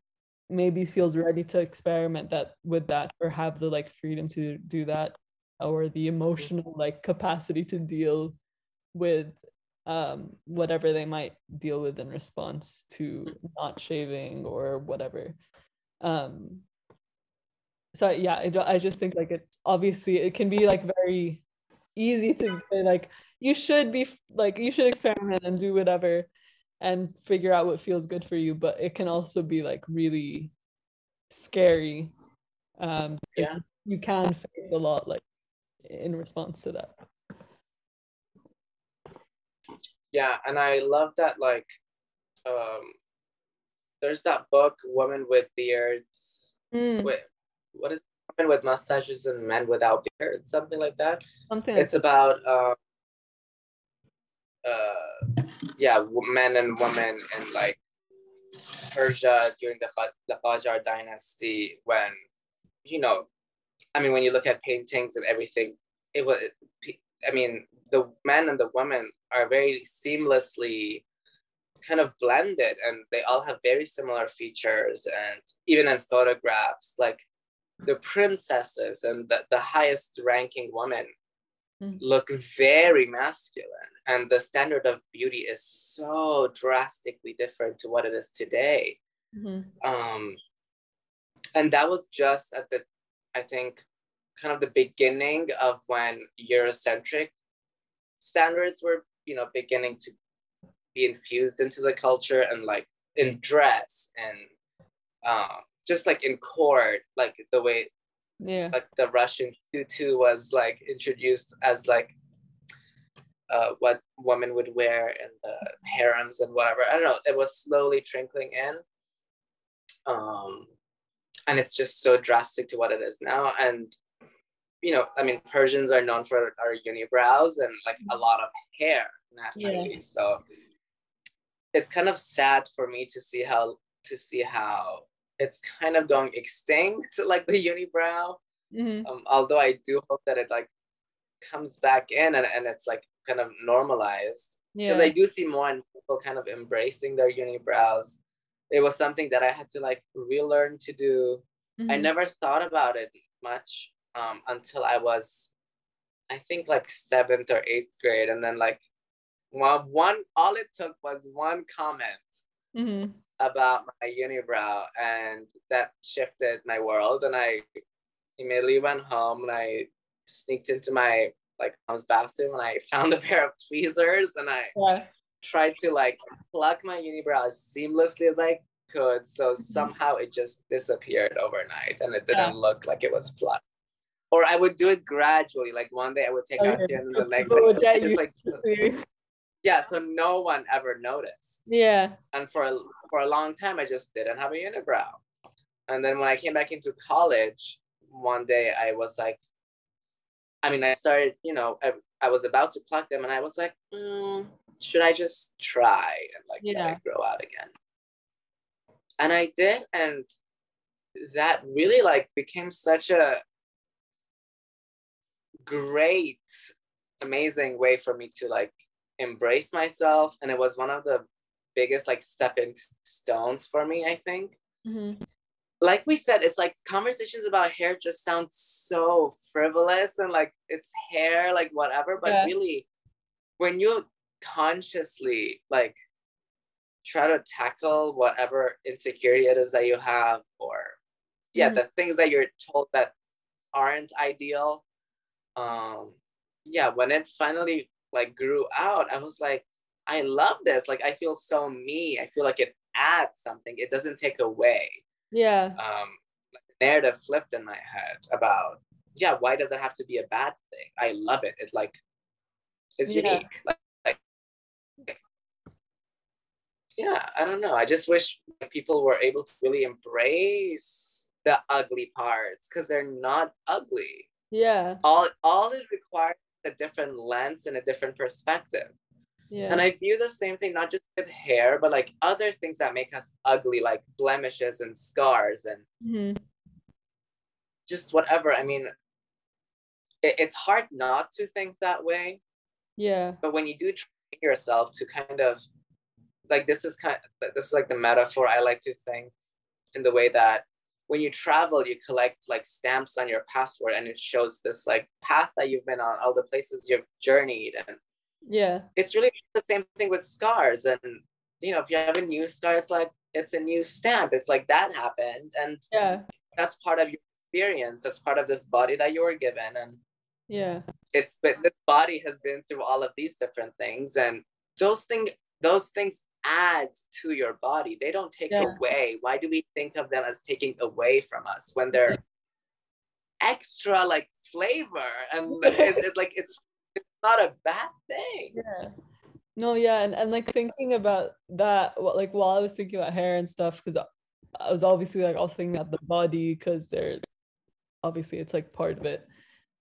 Speaker 1: maybe feels ready to experiment that with that or have the like freedom to do that or the emotional like capacity to deal with um whatever they might deal with in response to not shaving or whatever. Um so yeah I, I just think like it obviously it can be like very easy to say like you should be like you should experiment and do whatever and figure out what feels good for you but it can also be like really scary um
Speaker 2: yeah.
Speaker 1: you can face a lot like in response to that.
Speaker 2: Yeah and i love that like um there's that book women with beards
Speaker 1: mm.
Speaker 2: with what is women with mustaches and men without beards something like that.
Speaker 1: Something
Speaker 2: it's about um uh yeah, men and women in like Persia during the the Qajar dynasty when you know, I mean, when you look at paintings and everything, it was. I mean, the men and the women are very seamlessly kind of blended and they all have very similar features and even in photographs like the princesses and the, the highest ranking women mm. look very masculine and the standard of beauty is so drastically different to what it is today
Speaker 1: mm-hmm.
Speaker 2: um, and that was just at the i think kind of the beginning of when eurocentric standards were you know beginning to be infused into the culture and like in dress and um, just like in court like the way
Speaker 1: yeah
Speaker 2: like the russian tutu was like introduced as like uh, what women would wear in the harems and whatever. I don't know. It was slowly trickling in. Um, and it's just so drastic to what it is now. And, you know, I mean, Persians are known for our unibrows and like a lot of hair naturally. Yeah. So it's kind of sad for me to see how to see how it's kind of going extinct, like the unibrow.
Speaker 1: Mm-hmm.
Speaker 2: Um, although I do hope that it like comes back in and, and it's like kind of normalized because yeah. I do see more and people kind of embracing their unibrows. It was something that I had to like relearn to do. Mm-hmm. I never thought about it much um, until I was, I think like seventh or eighth grade, and then like, well, one all it took was one comment
Speaker 1: mm-hmm.
Speaker 2: about my unibrow, and that shifted my world. And I immediately went home and I sneaked into my like mom's bathroom and I found a pair of tweezers and I
Speaker 1: yeah.
Speaker 2: Tried to like pluck my unibrow as seamlessly as I could. So mm-hmm. somehow it just disappeared overnight and it didn't yeah. look like it was plucked. Or I would do it gradually. Like one day I would take okay. out the and the next day just like yeah. So no one ever noticed.
Speaker 1: Yeah.
Speaker 2: And for a, for a long time I just didn't have a unibrow. And then when I came back into college, one day I was like, I mean, I started, you know, I, I was about to pluck them and I was like, mm, should I just try and like
Speaker 1: Yeah.
Speaker 2: let it grow out again? And I did. And that really like became such a great, amazing way for me to like embrace myself. And it was one of the biggest like stepping stones for me, I think
Speaker 1: Mhm.
Speaker 2: like we said, it's like conversations about hair just sound so frivolous and like it's hair, like whatever. But
Speaker 1: Yeah.
Speaker 2: really, when you consciously like try to tackle whatever insecurity it is that you have, or yeah,
Speaker 1: Mhm.
Speaker 2: the things that you're told that aren't ideal. Um, yeah, when it finally like grew out, I was like, I love this. Like I feel so me. I feel like it adds something. It doesn't take away
Speaker 1: Yeah.
Speaker 2: um, narrative flipped in my head about yeah why does it have to be a bad thing i love it it like it's
Speaker 1: Yeah.
Speaker 2: unique like- yeah i don't know i just wish people were able to really embrace the ugly parts because they're not ugly
Speaker 1: Yeah.
Speaker 2: all all it requires is a different lens and a different perspective
Speaker 1: Yeah.
Speaker 2: and I view the same thing not just with hair, but like other things that make us ugly, like blemishes and scars and
Speaker 1: Mhm.
Speaker 2: just whatever. I mean, it, it's hard not to think that way,
Speaker 1: Yeah.
Speaker 2: but when you do train yourself to kind of like this is kind of, this is like the metaphor I like to think in the way that when you travel, you collect like stamps on your passport and it shows this like path that you've been on, all the places you've journeyed and
Speaker 1: Yeah.
Speaker 2: it's really the same thing with scars and you know if you have a new scar it's like it's a new stamp it's like that happened and
Speaker 1: Yeah.
Speaker 2: that's part of your experience that's part of this body that you were given and
Speaker 1: Yeah.
Speaker 2: It's but this body has been through all of these different things and those things those things add to your body they don't take
Speaker 1: Yeah.
Speaker 2: away why do we think of them as taking away from us when they're extra like flavor and it's it, like it's it's not a bad thing
Speaker 1: Yeah. No, yeah, and, and like thinking about that, like while I was thinking about hair and stuff, because I was obviously like also thinking about the body, because they're obviously it's like part of it.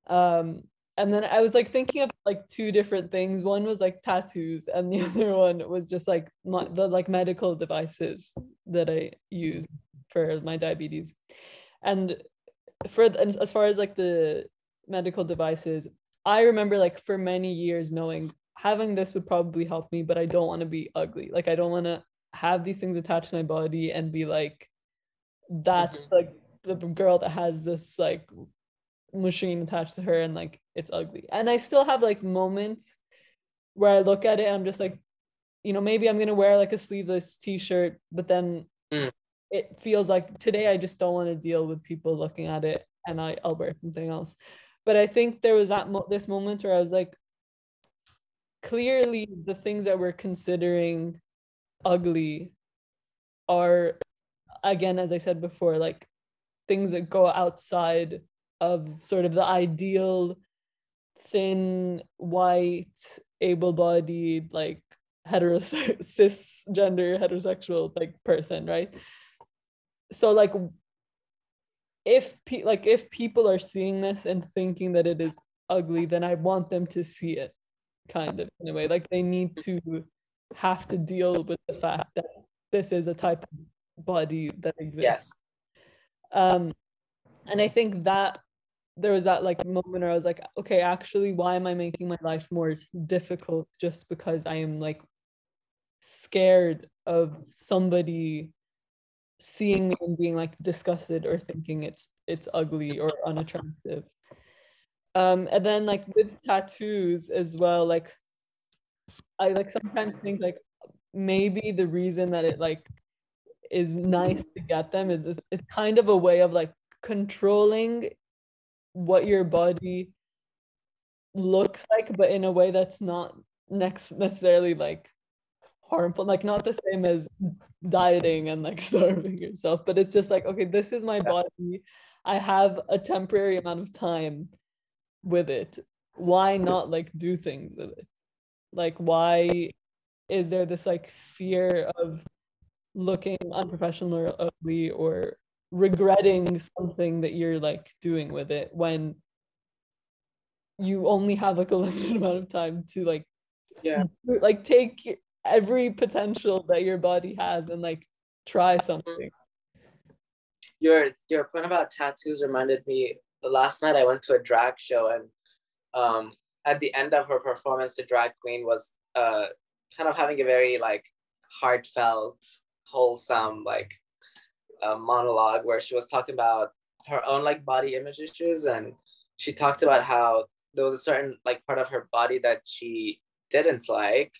Speaker 1: Um, and then I was like thinking of like two different things. One was like tattoos, and the other one was just like my, the like medical devices that I use for my diabetes. And for the, and as far as like the medical devices, I remember like for many years knowing having this would probably help me, but I don't want to be ugly. Like I don't want to have these things attached to my body and be like, that's
Speaker 2: mm-hmm.
Speaker 1: like the girl that has this like machine attached to her and like it's ugly. And I still have like moments where I look at it and I'm just like, you know, maybe I'm gonna wear like a sleeveless t-shirt, but then
Speaker 2: Mm.
Speaker 1: it feels like today I just don't want to deal with people looking at it and I, I'll wear something else. But I think there was that mo- this moment where I was like, clearly the things that we're considering ugly are again as i said before like things that go outside of sort of the ideal thin white able-bodied like heterose- cisgender heterosexual like person right? So like if pe- like if people are seeing this and thinking that it is ugly then i want them to see it kind of in a way. Like they need to have to deal with the fact that this is a type of body that exists.
Speaker 2: Yes
Speaker 1: um and i think that there was that like moment where i was like okay actually why am i making my life more difficult just because i am like scared of somebody seeing me and being like disgusted or thinking it's it's ugly or unattractive? Um and then like with tattoos as well like i like sometimes think like maybe the reason that it like is nice to get them is it's, it's kind of a way of like controlling what your body looks like but in a way that's not next necessarily like harmful like not the same as dieting and like starving yourself but it's just like okay this is my body. I have a temporary amount of time with it. Why not like do things with it? Like why is there this like fear of looking unprofessional or ugly or regretting something that you're like doing with it when you only have like a limited amount of time to like
Speaker 2: yeah.
Speaker 1: like take every potential that your body has and like try something.
Speaker 2: Your your point about tattoos reminded me last night i went to a drag show and um at the end of her performance the drag queen was uh kind of having a very like heartfelt wholesome like uh, monologue where she was talking about her own like body image issues and she talked about how there was a certain like part of her body that she didn't like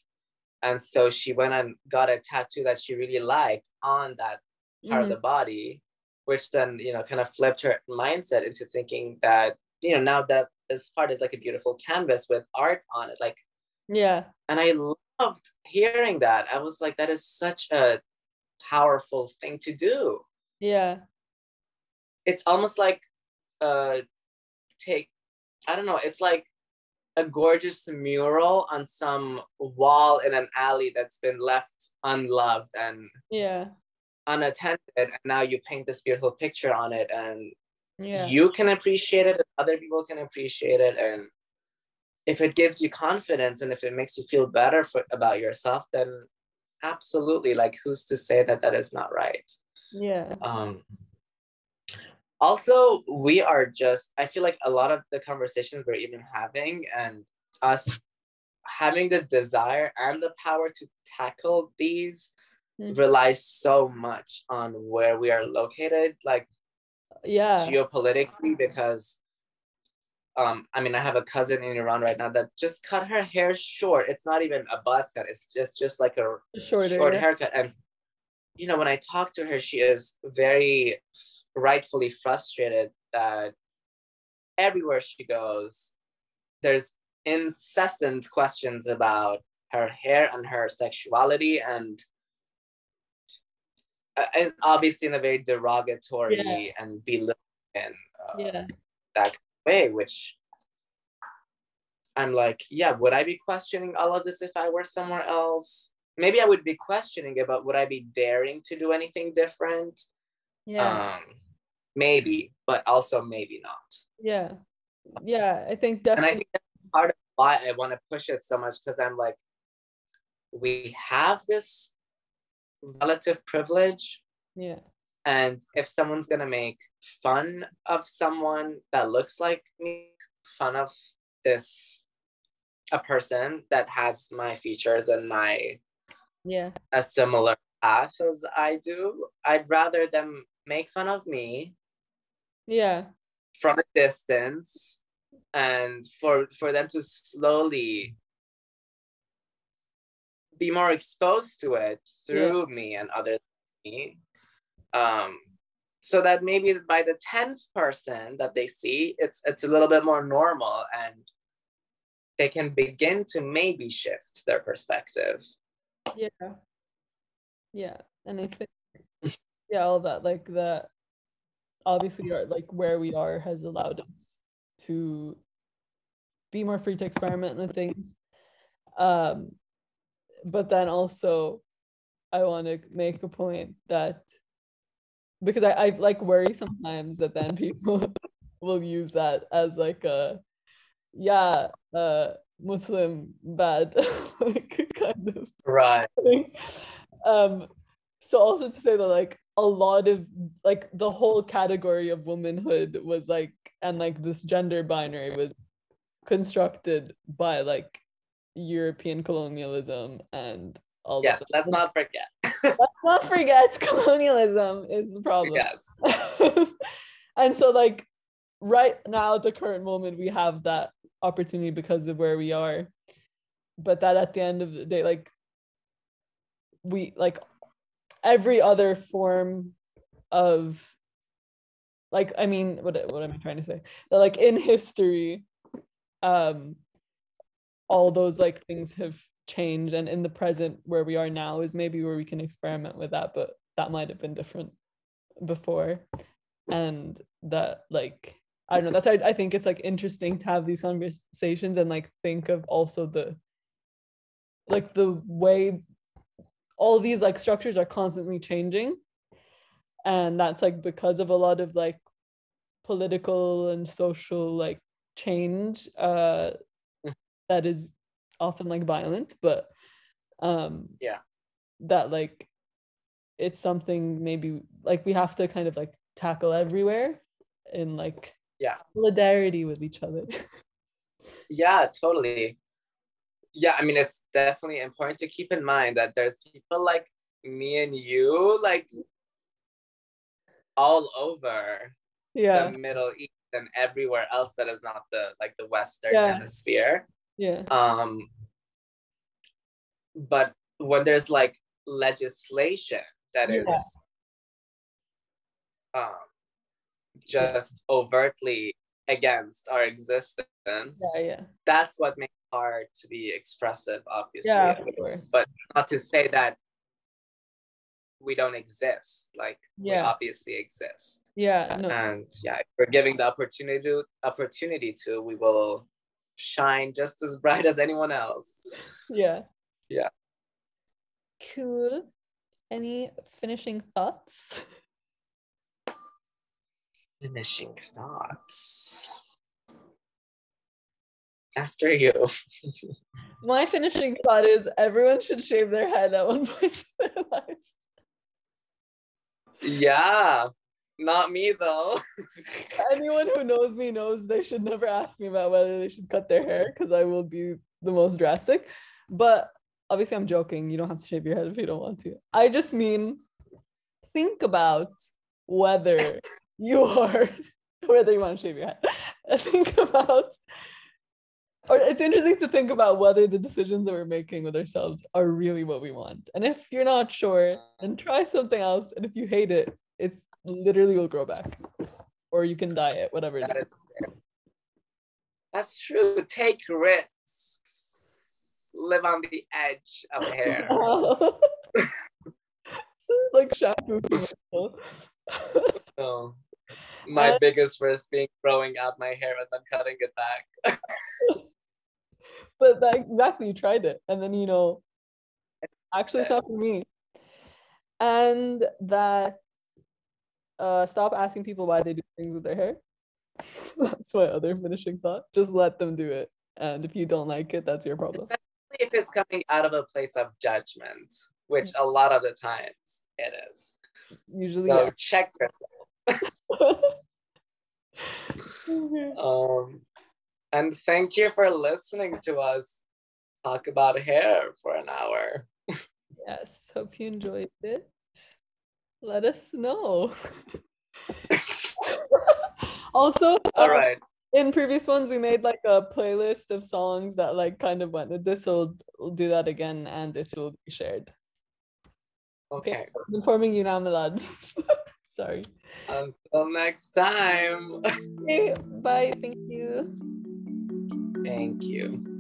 Speaker 2: and so she went and got a tattoo that she really liked on that part mm-hmm. of the body which then you know kind of flipped her mindset into thinking that you know now that this part is like a beautiful canvas with art on it like
Speaker 1: yeah.
Speaker 2: and i loved hearing that. I was like that is such a powerful thing to do
Speaker 1: yeah.
Speaker 2: It's almost like uh take i don't know it's like a gorgeous mural on some wall in an alley that's been left unloved and
Speaker 1: yeah.
Speaker 2: unattended and now you paint this beautiful picture on it and
Speaker 1: yeah.
Speaker 2: you can appreciate it other people can appreciate it and if it gives you confidence and if it makes you feel better for, about yourself then absolutely like who's to say that that is not right
Speaker 1: yeah.
Speaker 2: Um also we are just i feel like a lot of the conversations we're even having and us having the desire and the power to tackle these mm-hmm. relies so much on where we are located like
Speaker 1: yeah.
Speaker 2: geopolitically because um i mean i have a cousin in iran right now that just cut her hair short. It's not even a buzz cut. It's just just like a Shorter. short haircut. And you know when i talk to her she is very rightfully frustrated that everywhere she goes there's incessant questions about her hair and her sexuality and uh, and obviously in a very derogatory yeah. and belittling uh,
Speaker 1: yeah.
Speaker 2: that way, which I'm like, yeah, would I be questioning all of this if I were somewhere else? Maybe I would be questioning it, but would I be daring to do anything different?
Speaker 1: Yeah. Um,
Speaker 2: maybe, but also maybe not.
Speaker 1: Yeah. Yeah, I think definitely.
Speaker 2: And I think that's part of why I want to push it so much because I'm like, we have this relative privilege.
Speaker 1: Yeah.
Speaker 2: And if someone's gonna make fun of someone that looks like me, fun of this a person that has my features and my
Speaker 1: yeah
Speaker 2: a similar path as I do, I'd rather them make fun of me.
Speaker 1: Yeah.
Speaker 2: From a distance and for for them to slowly be more exposed to it through yeah. me and others me um so that maybe by the 10th person that they see it's it's a little bit more normal and they can begin to maybe shift their perspective
Speaker 1: yeah. Yeah and i think yeah all that like the obviously our, like where we are has allowed us to be more free to experiment with things. Um but then also I want to make a point that because I, I like worry sometimes that then people will use that as like a yeah uh Muslim bad like kind of
Speaker 2: right.
Speaker 1: thing. Um so also to say that like a lot of like the whole category of womanhood was like and like this gender binary was constructed by like European colonialism and all
Speaker 2: yes let's not forget.
Speaker 1: Let's not forget colonialism is the problem.
Speaker 2: Yes.
Speaker 1: And so like right now at the current moment we have that opportunity because of where we are. But that at the end of the day like we like every other form of like i mean what what am i trying to say? Like in history um all those like things have changed. And in the present where we are now is maybe where we can experiment with that but that might have been different before. And that like i don't know that's why i think it's like interesting to have these conversations and like think of also the like the way all these like structures are constantly changing and that's like because of a lot of like political and social like change uh
Speaker 2: Mm.
Speaker 1: that is often like violent but um
Speaker 2: Yeah.
Speaker 1: that like it's something maybe like we have to kind of like tackle everywhere in like
Speaker 2: Yeah.
Speaker 1: solidarity with each other
Speaker 2: Yeah, totally. Yeah, I mean, it's definitely important to keep in mind that there's people like me and you, like all over
Speaker 1: yeah
Speaker 2: the Middle East and everywhere else that is not the like the Western
Speaker 1: Yeah.
Speaker 2: hemisphere.
Speaker 1: yeah
Speaker 2: Um, but when there's like legislation that is
Speaker 1: Yeah.
Speaker 2: um, just overtly against our existence,
Speaker 1: yeah yeah
Speaker 2: that's what makes it hard to be expressive, obviously.
Speaker 1: yeah of course
Speaker 2: But not to say that we don't exist. Like we
Speaker 1: Yeah.
Speaker 2: obviously exist.
Speaker 1: yeah no
Speaker 2: And yeah, if we're giving the opportunity to, opportunity to, we will shine just as bright as anyone else.
Speaker 1: yeah
Speaker 2: Yeah.
Speaker 1: cool any finishing thoughts
Speaker 2: Finishing thoughts. After you.
Speaker 1: my finishing thought is everyone should shave their head at one point in their life
Speaker 2: yeah. Not me though.
Speaker 1: anyone who knows me knows they should never ask me about whether they should cut their hair because I will be the most drastic. But obviously, I'm joking. You don't have to shave your head if you don't want to. I just mean think about whether you are whether you want to shave your head. think about or it's interesting to think about whether the decisions that we're making with ourselves are really what we want. And if you're not sure, then try something else. And if you hate it, it literally will grow back. Or you can dye it, whatever it
Speaker 2: That
Speaker 1: is.
Speaker 2: is That's true. Take risks. Live on the edge of hair.
Speaker 1: this is like shampoo.
Speaker 2: Oh. My biggest risk being growing out my hair and then cutting it back.
Speaker 1: but that exactly you tried it and then you know actually it's not for me and that uh stop asking people why they do things with their hair that's my other finishing thought just let them do it and if you don't like it that's your problem
Speaker 2: if it's coming out of a place of judgment, which a lot of the times it is.
Speaker 1: usually
Speaker 2: So check yourself.
Speaker 1: Okay.
Speaker 2: Um, and thank you for listening to us talk about hair for an hour.
Speaker 1: yes hope you enjoyed it let us know also
Speaker 2: All
Speaker 1: uh,
Speaker 2: right.
Speaker 1: in previous ones we made like a playlist of songs that like kind of went with this so we'll, do that again and it will be shared
Speaker 2: Okay.
Speaker 1: I'm informing you now Milad sorry
Speaker 2: Until next time.
Speaker 1: okay bye thank you
Speaker 2: Thank you.